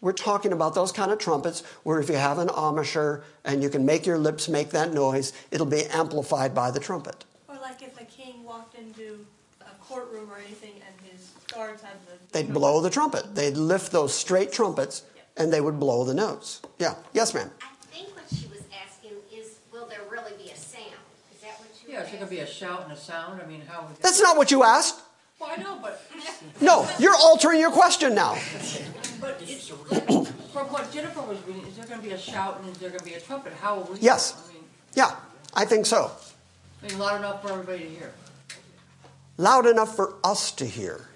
We're talking about those kind of trumpets where if you have an embouchure and you can make your lips make that noise, it'll be amplified by the trumpet. Or like if a king walked into a courtroom or anything and his guards had the. They'd blow the trumpet. They'd lift those straight trumpets and they would blow the notes. Yeah. Yes, ma'am. I think what she was asking is, will there really be a sound? Is that what you Yeah, were is there gonna be a shout and a sound? I mean, how would that? That's not what you asked. Well, I know, but, No, you're altering your question now. but it's, (coughs) from what Jennifer was reading, is there gonna be a shout and is there gonna be a trumpet? How will we? Yes. I mean, Yeah, I think so. I mean, loud enough for everybody to hear. Loud enough for us to hear.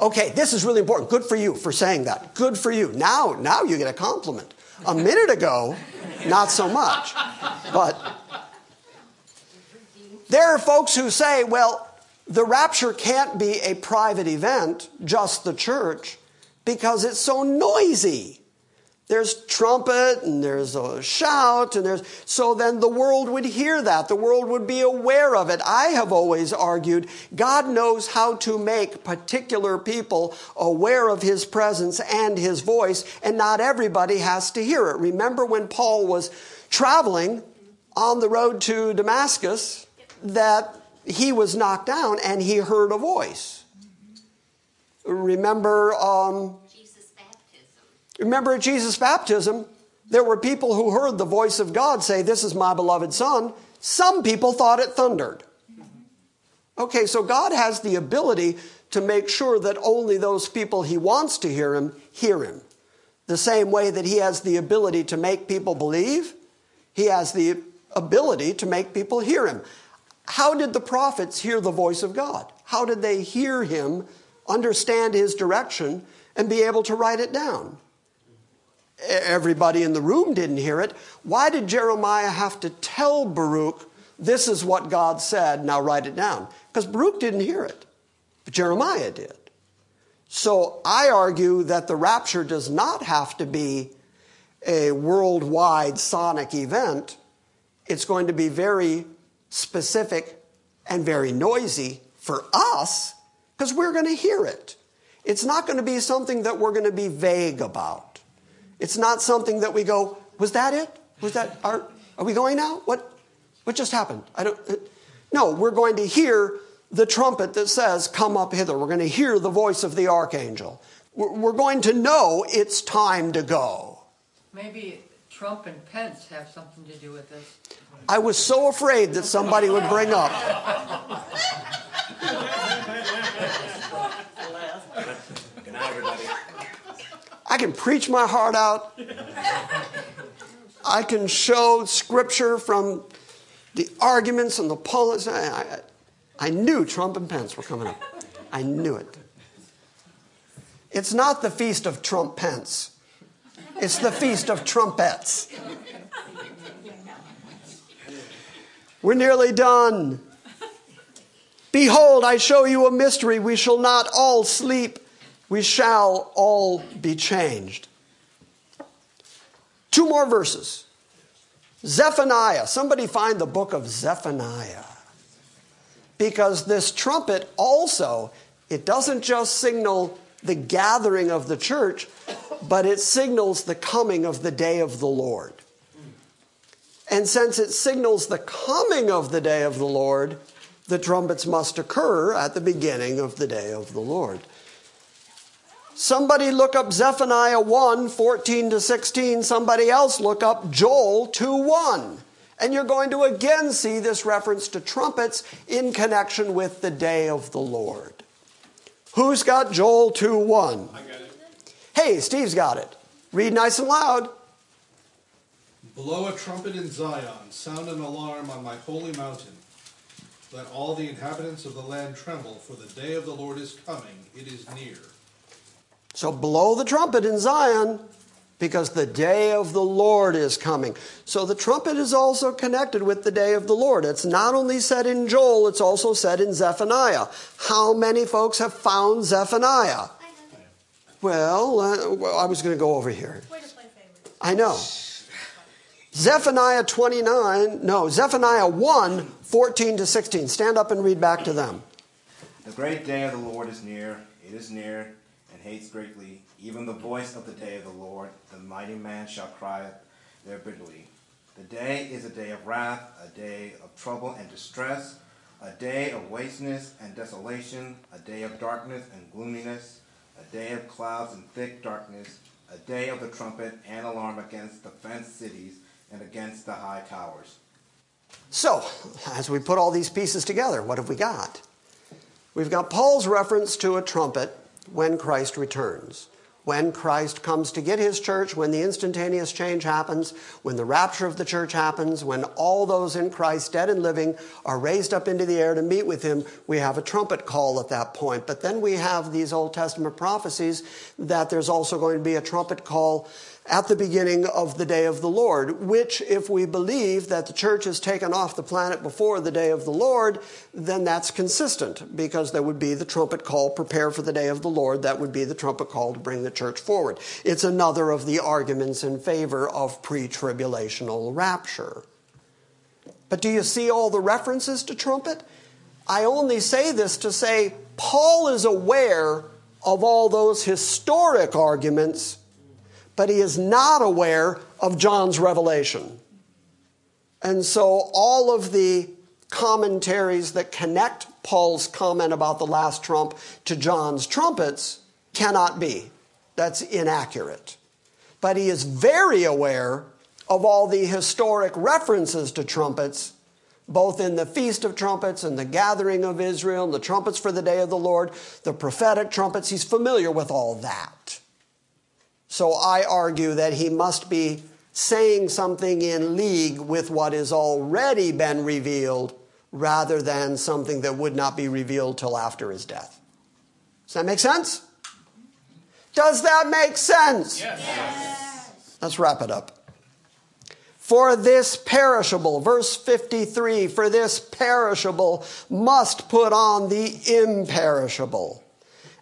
Okay, this is really important. Good for you for saying that. Good for you. Now, now you get a compliment. A minute ago, not so much. But there are folks who say, well, the rapture can't be a private event, just the church, because it's so noisy. There's trumpet and there's a shout and there's so then the world would hear that. The world would be aware of it. I have always argued God knows how to make particular people aware of his presence and his voice, and not everybody has to hear it. Remember when Paul was traveling on the road to Damascus that he was knocked down and he heard a voice. Remember um, Jesus' baptism? Remember Jesus' baptism, there were people who heard the voice of God say, This is my beloved Son. Some people thought it thundered. Okay, so God has the ability to make sure that only those people he wants to hear him hear him. The same way that he has the ability to make people believe, he has the ability to make people hear him. How did the prophets hear the voice of God? How did they hear him, understand his direction, and be able to write it down? Everybody in the room didn't hear it. Why did Jeremiah have to tell Baruch, this is what God said, now write it down? Because Baruch didn't hear it, but Jeremiah did. So I argue that the rapture does not have to be a worldwide sonic event. It's going to be very specific and very noisy for us because we're going to hear it. It's not going to be something that we're going to be vague about. It's not something that we go, was that it? Was that, are, are we going now? What, what just happened? I don't, uh, no, we're going to hear the trumpet that says, come up hither. We're going to hear the voice of the archangel. We're, we're going to know it's time to go. Maybe Trump and Pence have something to do with this. I was so afraid that somebody would bring up. I can preach my heart out. I can show scripture from the arguments and the polls. I, I, I knew Trump and Pence were coming up. I knew it. It's not the feast of Trump Pence. It's the feast of trumpets. We're nearly done. Behold, I show you a mystery. We shall not all sleep, we shall all be changed. Two more verses. Zephaniah. Somebody find the book of Zephaniah. Because this trumpet also, it doesn't just signal the gathering of the church, but it signals the coming of the day of the Lord. And since it signals the coming of the day of the Lord, the trumpets must occur at the beginning of the day of the Lord. Somebody look up Zephaniah 1 14 to 16. Somebody else look up Joel 2 1. And you're going to again see this reference to trumpets in connection with the day of the Lord. Who's got Joel 2 1? I got it. Hey, Steve's got it. Read nice and loud. Blow a trumpet in Zion, sound an alarm on my holy mountain. Let all the inhabitants of the land tremble, for the day of the Lord is coming, it is near. So blow the trumpet in Zion because the day of the Lord is coming. So the trumpet is also connected with the day of the Lord. It's not only said in Joel, it's also said in Zephaniah. How many folks have found Zephaniah? Well, uh, well I was going to go over here. Way to play favorites. I know. Zephaniah 29, no, Zephaniah 1, 14 to 16. Stand up and read back to them. The great day of the Lord is near, it is near, and hates greatly. Even the voice of the day of the Lord, the mighty man shall cry there bitterly. The day is a day of wrath, a day of trouble and distress, a day of wasteness and desolation, a day of darkness and gloominess, a day of clouds and thick darkness, a day of the trumpet and alarm against the fenced cities and against the high towers. So, as we put all these pieces together, what have we got? We've got Paul's reference to a trumpet when Christ returns. When Christ comes to get his church, when the instantaneous change happens, when the rapture of the church happens, when all those in Christ, dead and living, are raised up into the air to meet with him, we have a trumpet call at that point. But then we have these Old Testament prophecies that there's also going to be a trumpet call at the beginning of the day of the Lord, which, if we believe that the church is taken off the planet before the day of the Lord, then that's consistent because there would be the trumpet call, prepare for the day of the Lord. That would be the trumpet call to bring the church forward. It's another of the arguments in favor of pre tribulational rapture. But do you see all the references to trumpet? I only say this to say Paul is aware of all those historic arguments but he is not aware of John's revelation. And so all of the commentaries that connect Paul's comment about the last trump to John's trumpets cannot be. That's inaccurate. But he is very aware of all the historic references to trumpets, both in the Feast of Trumpets and the gathering of Israel, and the trumpets for the day of the Lord, the prophetic trumpets. He's familiar with all that. So I argue that he must be saying something in league with what has already been revealed rather than something that would not be revealed till after his death. Does that make sense? Does that make sense? Yes. Let's wrap it up. For this perishable, verse 53, for this perishable must put on the imperishable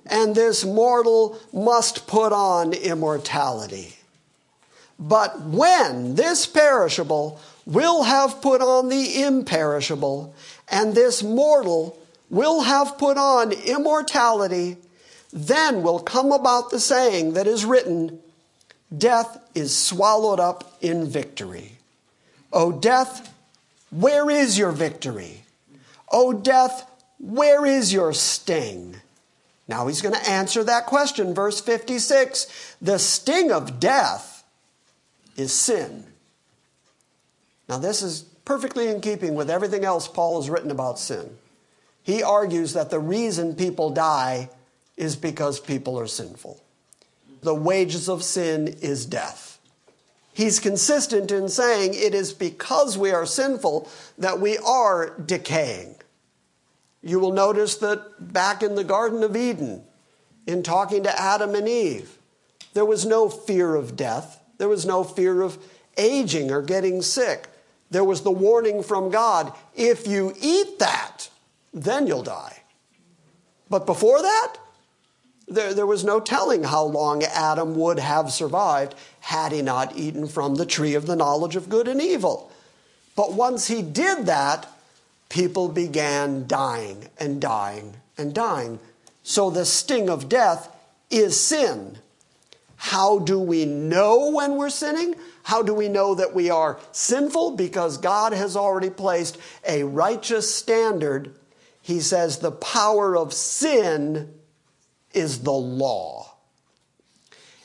and this mortal must put on immortality. But when this perishable will have put on the imperishable, and this mortal will have put on immortality, then will come about the saying that is written Death is swallowed up in victory. O death, where is your victory? O death, where is your sting? Now he's going to answer that question. Verse 56 The sting of death is sin. Now, this is perfectly in keeping with everything else Paul has written about sin. He argues that the reason people die is because people are sinful. The wages of sin is death. He's consistent in saying it is because we are sinful that we are decaying. You will notice that back in the Garden of Eden, in talking to Adam and Eve, there was no fear of death. There was no fear of aging or getting sick. There was the warning from God if you eat that, then you'll die. But before that, there, there was no telling how long Adam would have survived had he not eaten from the tree of the knowledge of good and evil. But once he did that, people began dying and dying and dying. So the sting of death is sin. How do we know when we're sinning? How do we know that we are sinful? Because God has already placed a righteous standard. He says the power of sin is the law.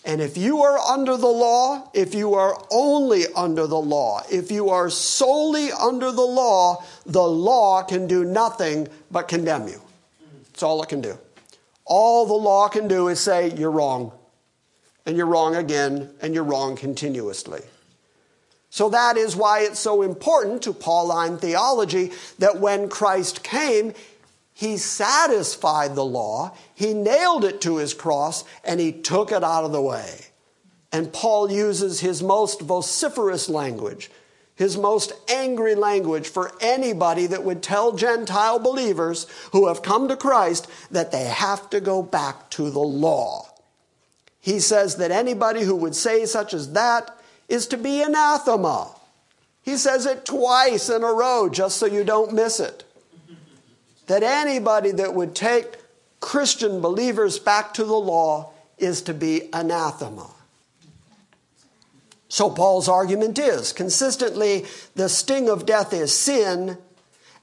And if you are under the law, if you are only under the law, if you are solely under the law, the law can do nothing but condemn you. That's all it can do. All the law can do is say, you're wrong, and you're wrong again, and you're wrong continuously. So that is why it's so important to Pauline theology that when Christ came, he satisfied the law, he nailed it to his cross, and he took it out of the way. And Paul uses his most vociferous language, his most angry language for anybody that would tell Gentile believers who have come to Christ that they have to go back to the law. He says that anybody who would say such as that is to be anathema. He says it twice in a row just so you don't miss it that anybody that would take Christian believers back to the law is to be anathema. So Paul's argument is consistently the sting of death is sin,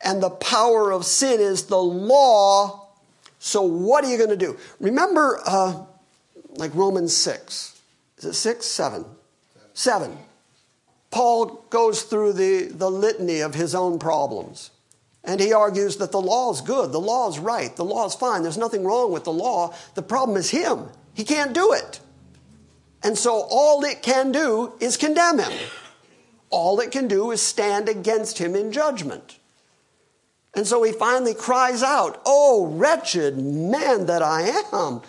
and the power of sin is the law. So what are you going to do? Remember, uh, like Romans 6. Is it 6? 7. 7. Paul goes through the, the litany of his own problems. And he argues that the law is good, the law is right, the law is fine, there's nothing wrong with the law. The problem is him. He can't do it. And so all it can do is condemn him. All it can do is stand against him in judgment. And so he finally cries out, Oh, wretched man that I am,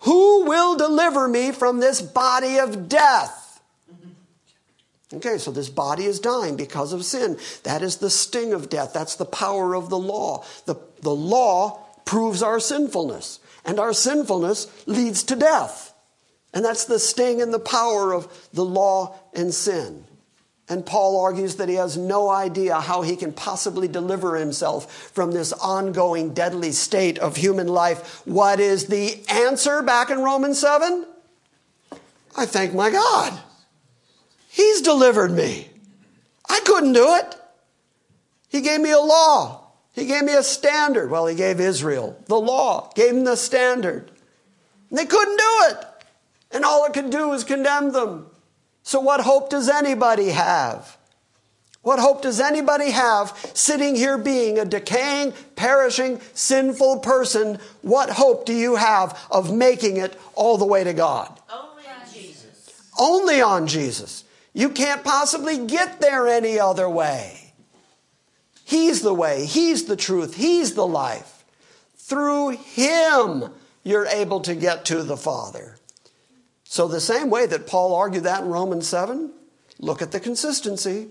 who will deliver me from this body of death? Okay, so this body is dying because of sin. That is the sting of death. That's the power of the law. The, the law proves our sinfulness, and our sinfulness leads to death. And that's the sting and the power of the law and sin. And Paul argues that he has no idea how he can possibly deliver himself from this ongoing deadly state of human life. What is the answer back in Romans 7? I thank my God. He's delivered me. I couldn't do it. He gave me a law. He gave me a standard. Well, he gave Israel the law, gave them the standard. And they couldn't do it. And all it could do was condemn them. So, what hope does anybody have? What hope does anybody have sitting here being a decaying, perishing, sinful person? What hope do you have of making it all the way to God? Only on Jesus. Only on Jesus. You can't possibly get there any other way. He's the way, He's the truth, He's the life. Through Him, you're able to get to the Father. So, the same way that Paul argued that in Romans 7, look at the consistency.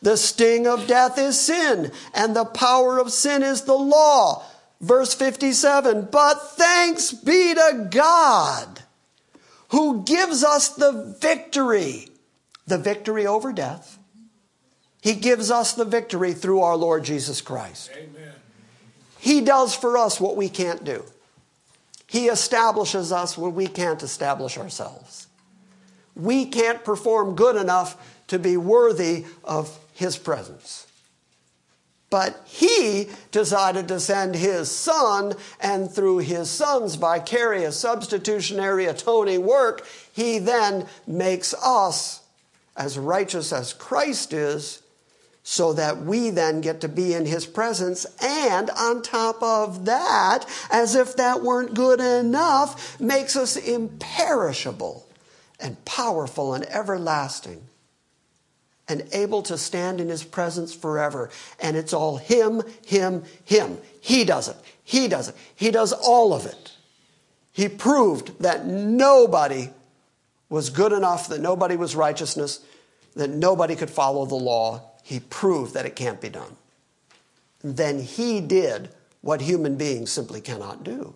The sting of death is sin, and the power of sin is the law. Verse 57 But thanks be to God who gives us the victory the victory over death. He gives us the victory through our Lord Jesus Christ. Amen. He does for us what we can't do. He establishes us when we can't establish ourselves. We can't perform good enough to be worthy of His presence. But He decided to send His Son, and through His Son's vicarious, substitutionary, atoning work, He then makes us as righteous as Christ is, so that we then get to be in his presence. And on top of that, as if that weren't good enough, makes us imperishable and powerful and everlasting and able to stand in his presence forever. And it's all him, him, him. He does it. He does it. He does all of it. He proved that nobody was good enough, that nobody was righteousness, that nobody could follow the law. He proved that it can't be done. Then he did what human beings simply cannot do.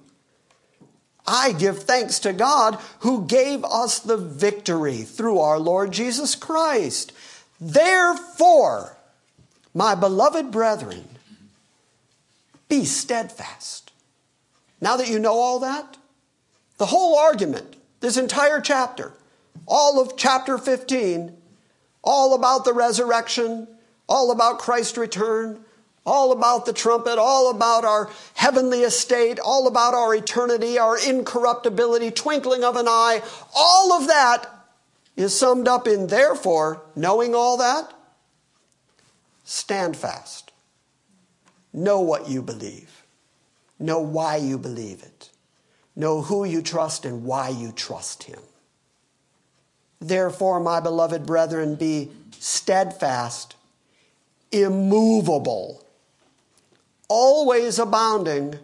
I give thanks to God who gave us the victory through our Lord Jesus Christ. Therefore, my beloved brethren, be steadfast. Now that you know all that, the whole argument, this entire chapter, all of chapter 15, all about the resurrection, all about Christ's return, all about the trumpet, all about our heavenly estate, all about our eternity, our incorruptibility, twinkling of an eye, all of that is summed up in therefore, knowing all that, stand fast. Know what you believe. Know why you believe it. Know who you trust and why you trust him. Therefore, my beloved brethren, be steadfast, immovable, always abounding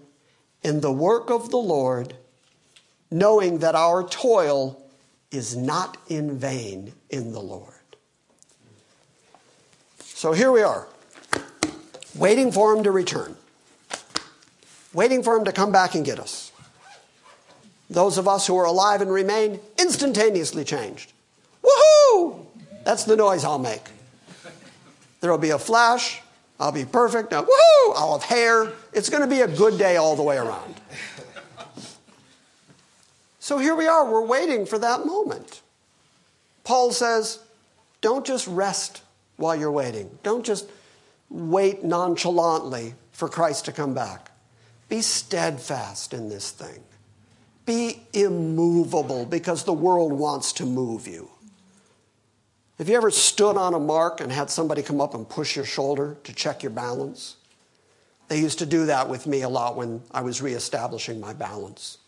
in the work of the Lord, knowing that our toil is not in vain in the Lord. So here we are, waiting for him to return, waiting for him to come back and get us. Those of us who are alive and remain instantaneously changed. That's the noise I'll make. There will be a flash. I'll be perfect. Now, woohoo! I'll have hair. It's going to be a good day all the way around. So here we are. We're waiting for that moment. Paul says, don't just rest while you're waiting. Don't just wait nonchalantly for Christ to come back. Be steadfast in this thing. Be immovable because the world wants to move you. Have you ever stood on a mark and had somebody come up and push your shoulder to check your balance? They used to do that with me a lot when I was reestablishing my balance.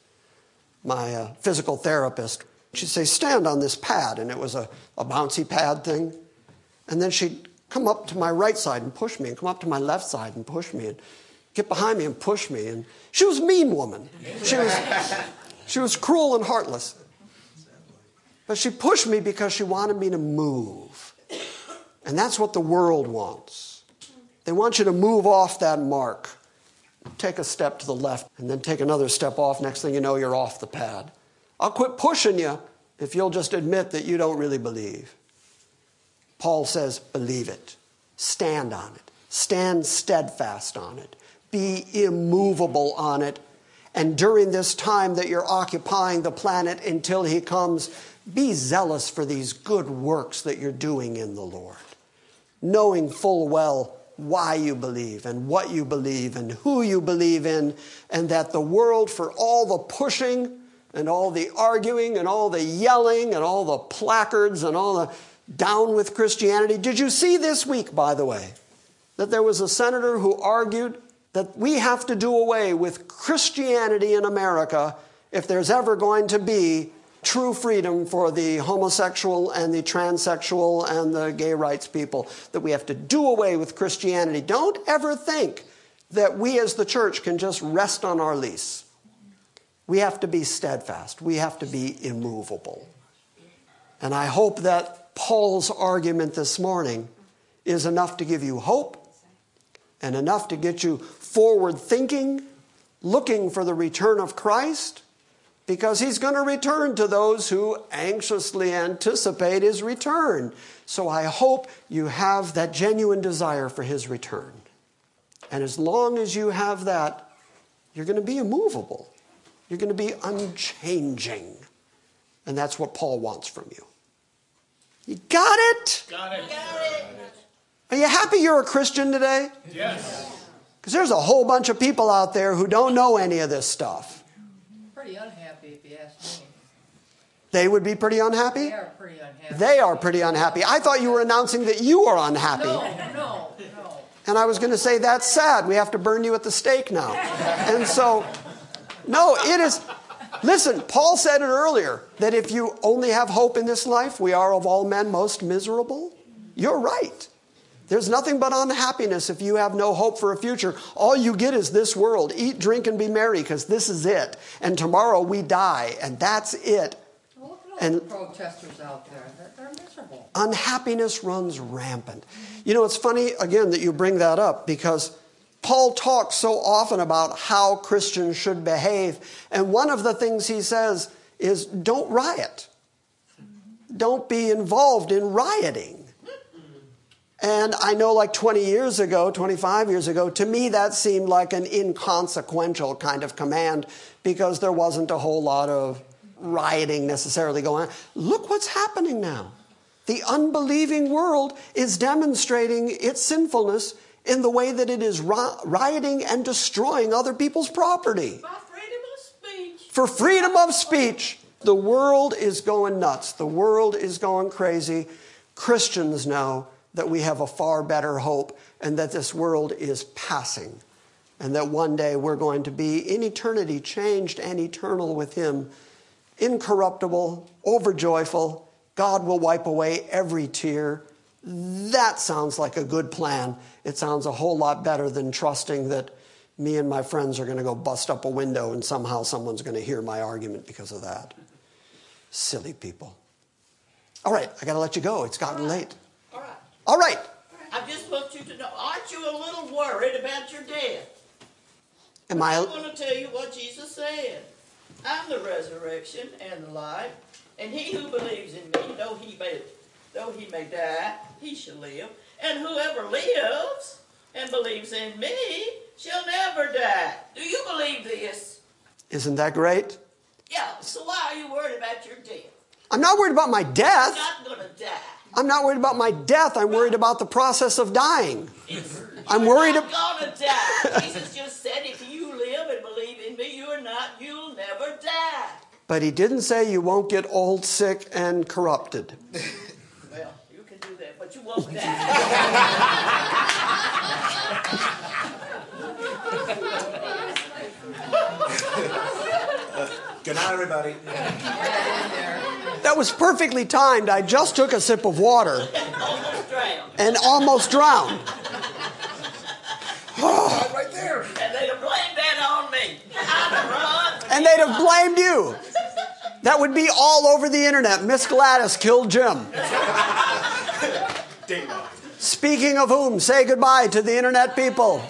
My uh, physical therapist, she'd say, Stand on this pad, and it was a, a bouncy pad thing. And then she'd come up to my right side and push me, and come up to my left side and push me, and get behind me and push me. And she was a mean woman. She was, she was cruel and heartless. But she pushed me because she wanted me to move. And that's what the world wants. They want you to move off that mark. Take a step to the left and then take another step off. Next thing you know, you're off the pad. I'll quit pushing you if you'll just admit that you don't really believe. Paul says, believe it. Stand on it. Stand steadfast on it. Be immovable on it. And during this time that you're occupying the planet until he comes, be zealous for these good works that you're doing in the Lord, knowing full well why you believe and what you believe and who you believe in, and that the world, for all the pushing and all the arguing and all the yelling and all the placards and all the down with Christianity. Did you see this week, by the way, that there was a senator who argued that we have to do away with Christianity in America if there's ever going to be true freedom for the homosexual and the transsexual and the gay rights people, that we have to do away with Christianity. Don't ever think that we as the church can just rest on our lease. We have to be steadfast, we have to be immovable. And I hope that Paul's argument this morning is enough to give you hope and enough to get you forward thinking, looking for the return of Christ because he's going to return to those who anxiously anticipate his return. So I hope you have that genuine desire for his return. And as long as you have that, you're going to be immovable. You're going to be unchanging. And that's what Paul wants from you. You got it? Got it. Got it. Are you happy you're a Christian today? Yes. Because there's a whole bunch of people out there who don't know any of this stuff. Pretty unhappy if you ask me. They would be pretty unhappy? They are pretty unhappy. They are pretty unhappy. I thought you were announcing that you are unhappy. No, no, no. And I was going to say, that's sad. We have to burn you at the stake now. And so, no, it is. Listen, Paul said it earlier that if you only have hope in this life, we are of all men most miserable. You're right. There's nothing but unhappiness if you have no hope for a future. All you get is this world. Eat, drink, and be merry because this is it. And tomorrow we die, and that's it. Well, Look at all And- the protesters out there. They're, they're miserable. Unhappiness runs rampant. You know, it's funny, again, that you bring that up because Paul talks so often about how Christians should behave. And one of the things he says is don't riot, don't be involved in rioting. And I know, like 20 years ago, 25 years ago, to me that seemed like an inconsequential kind of command because there wasn't a whole lot of rioting necessarily going on. Look what's happening now. The unbelieving world is demonstrating its sinfulness in the way that it is rioting and destroying other people's property. My freedom of speech. For freedom of speech, the world is going nuts. The world is going crazy. Christians know that we have a far better hope and that this world is passing and that one day we're going to be in eternity changed and eternal with Him, incorruptible, overjoyful. God will wipe away every tear. That sounds like a good plan. It sounds a whole lot better than trusting that me and my friends are going to go bust up a window and somehow someone's going to hear my argument because of that. Silly people. All right, I got to let you go. It's gotten late. All right. I just want you to know, aren't you a little worried about your death? Am I I want to tell you what Jesus said. I'm the resurrection and the life, and he who believes in me, though he may, though he may die, he shall live. And whoever lives and believes in me shall never die. Do you believe this? Isn't that great? Yeah. So why are you worried about your death? I'm not worried about my You're death. not going to die. I'm not worried about my death. I'm worried about the process of dying. I'm worried You're ab- going to die. Jesus just said, if you live and believe in me, you're not, you'll never die. But he didn't say you won't get old, sick, and corrupted. Well, you can do that, but you won't die. Good night, everybody. That was perfectly timed. I just took a sip of water and almost drowned. right there. And they'd have blamed that on me. I'd have run. And they'd have blamed you. That would be all over the internet. Miss Gladys killed Jim. Speaking of whom, say goodbye to the internet people.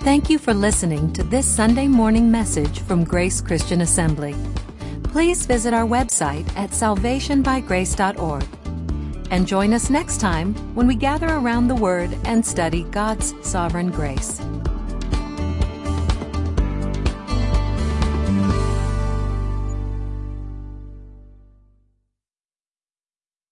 Thank you for listening to this Sunday morning message from Grace Christian Assembly. Please visit our website at salvationbygrace.org and join us next time when we gather around the Word and study God's sovereign grace.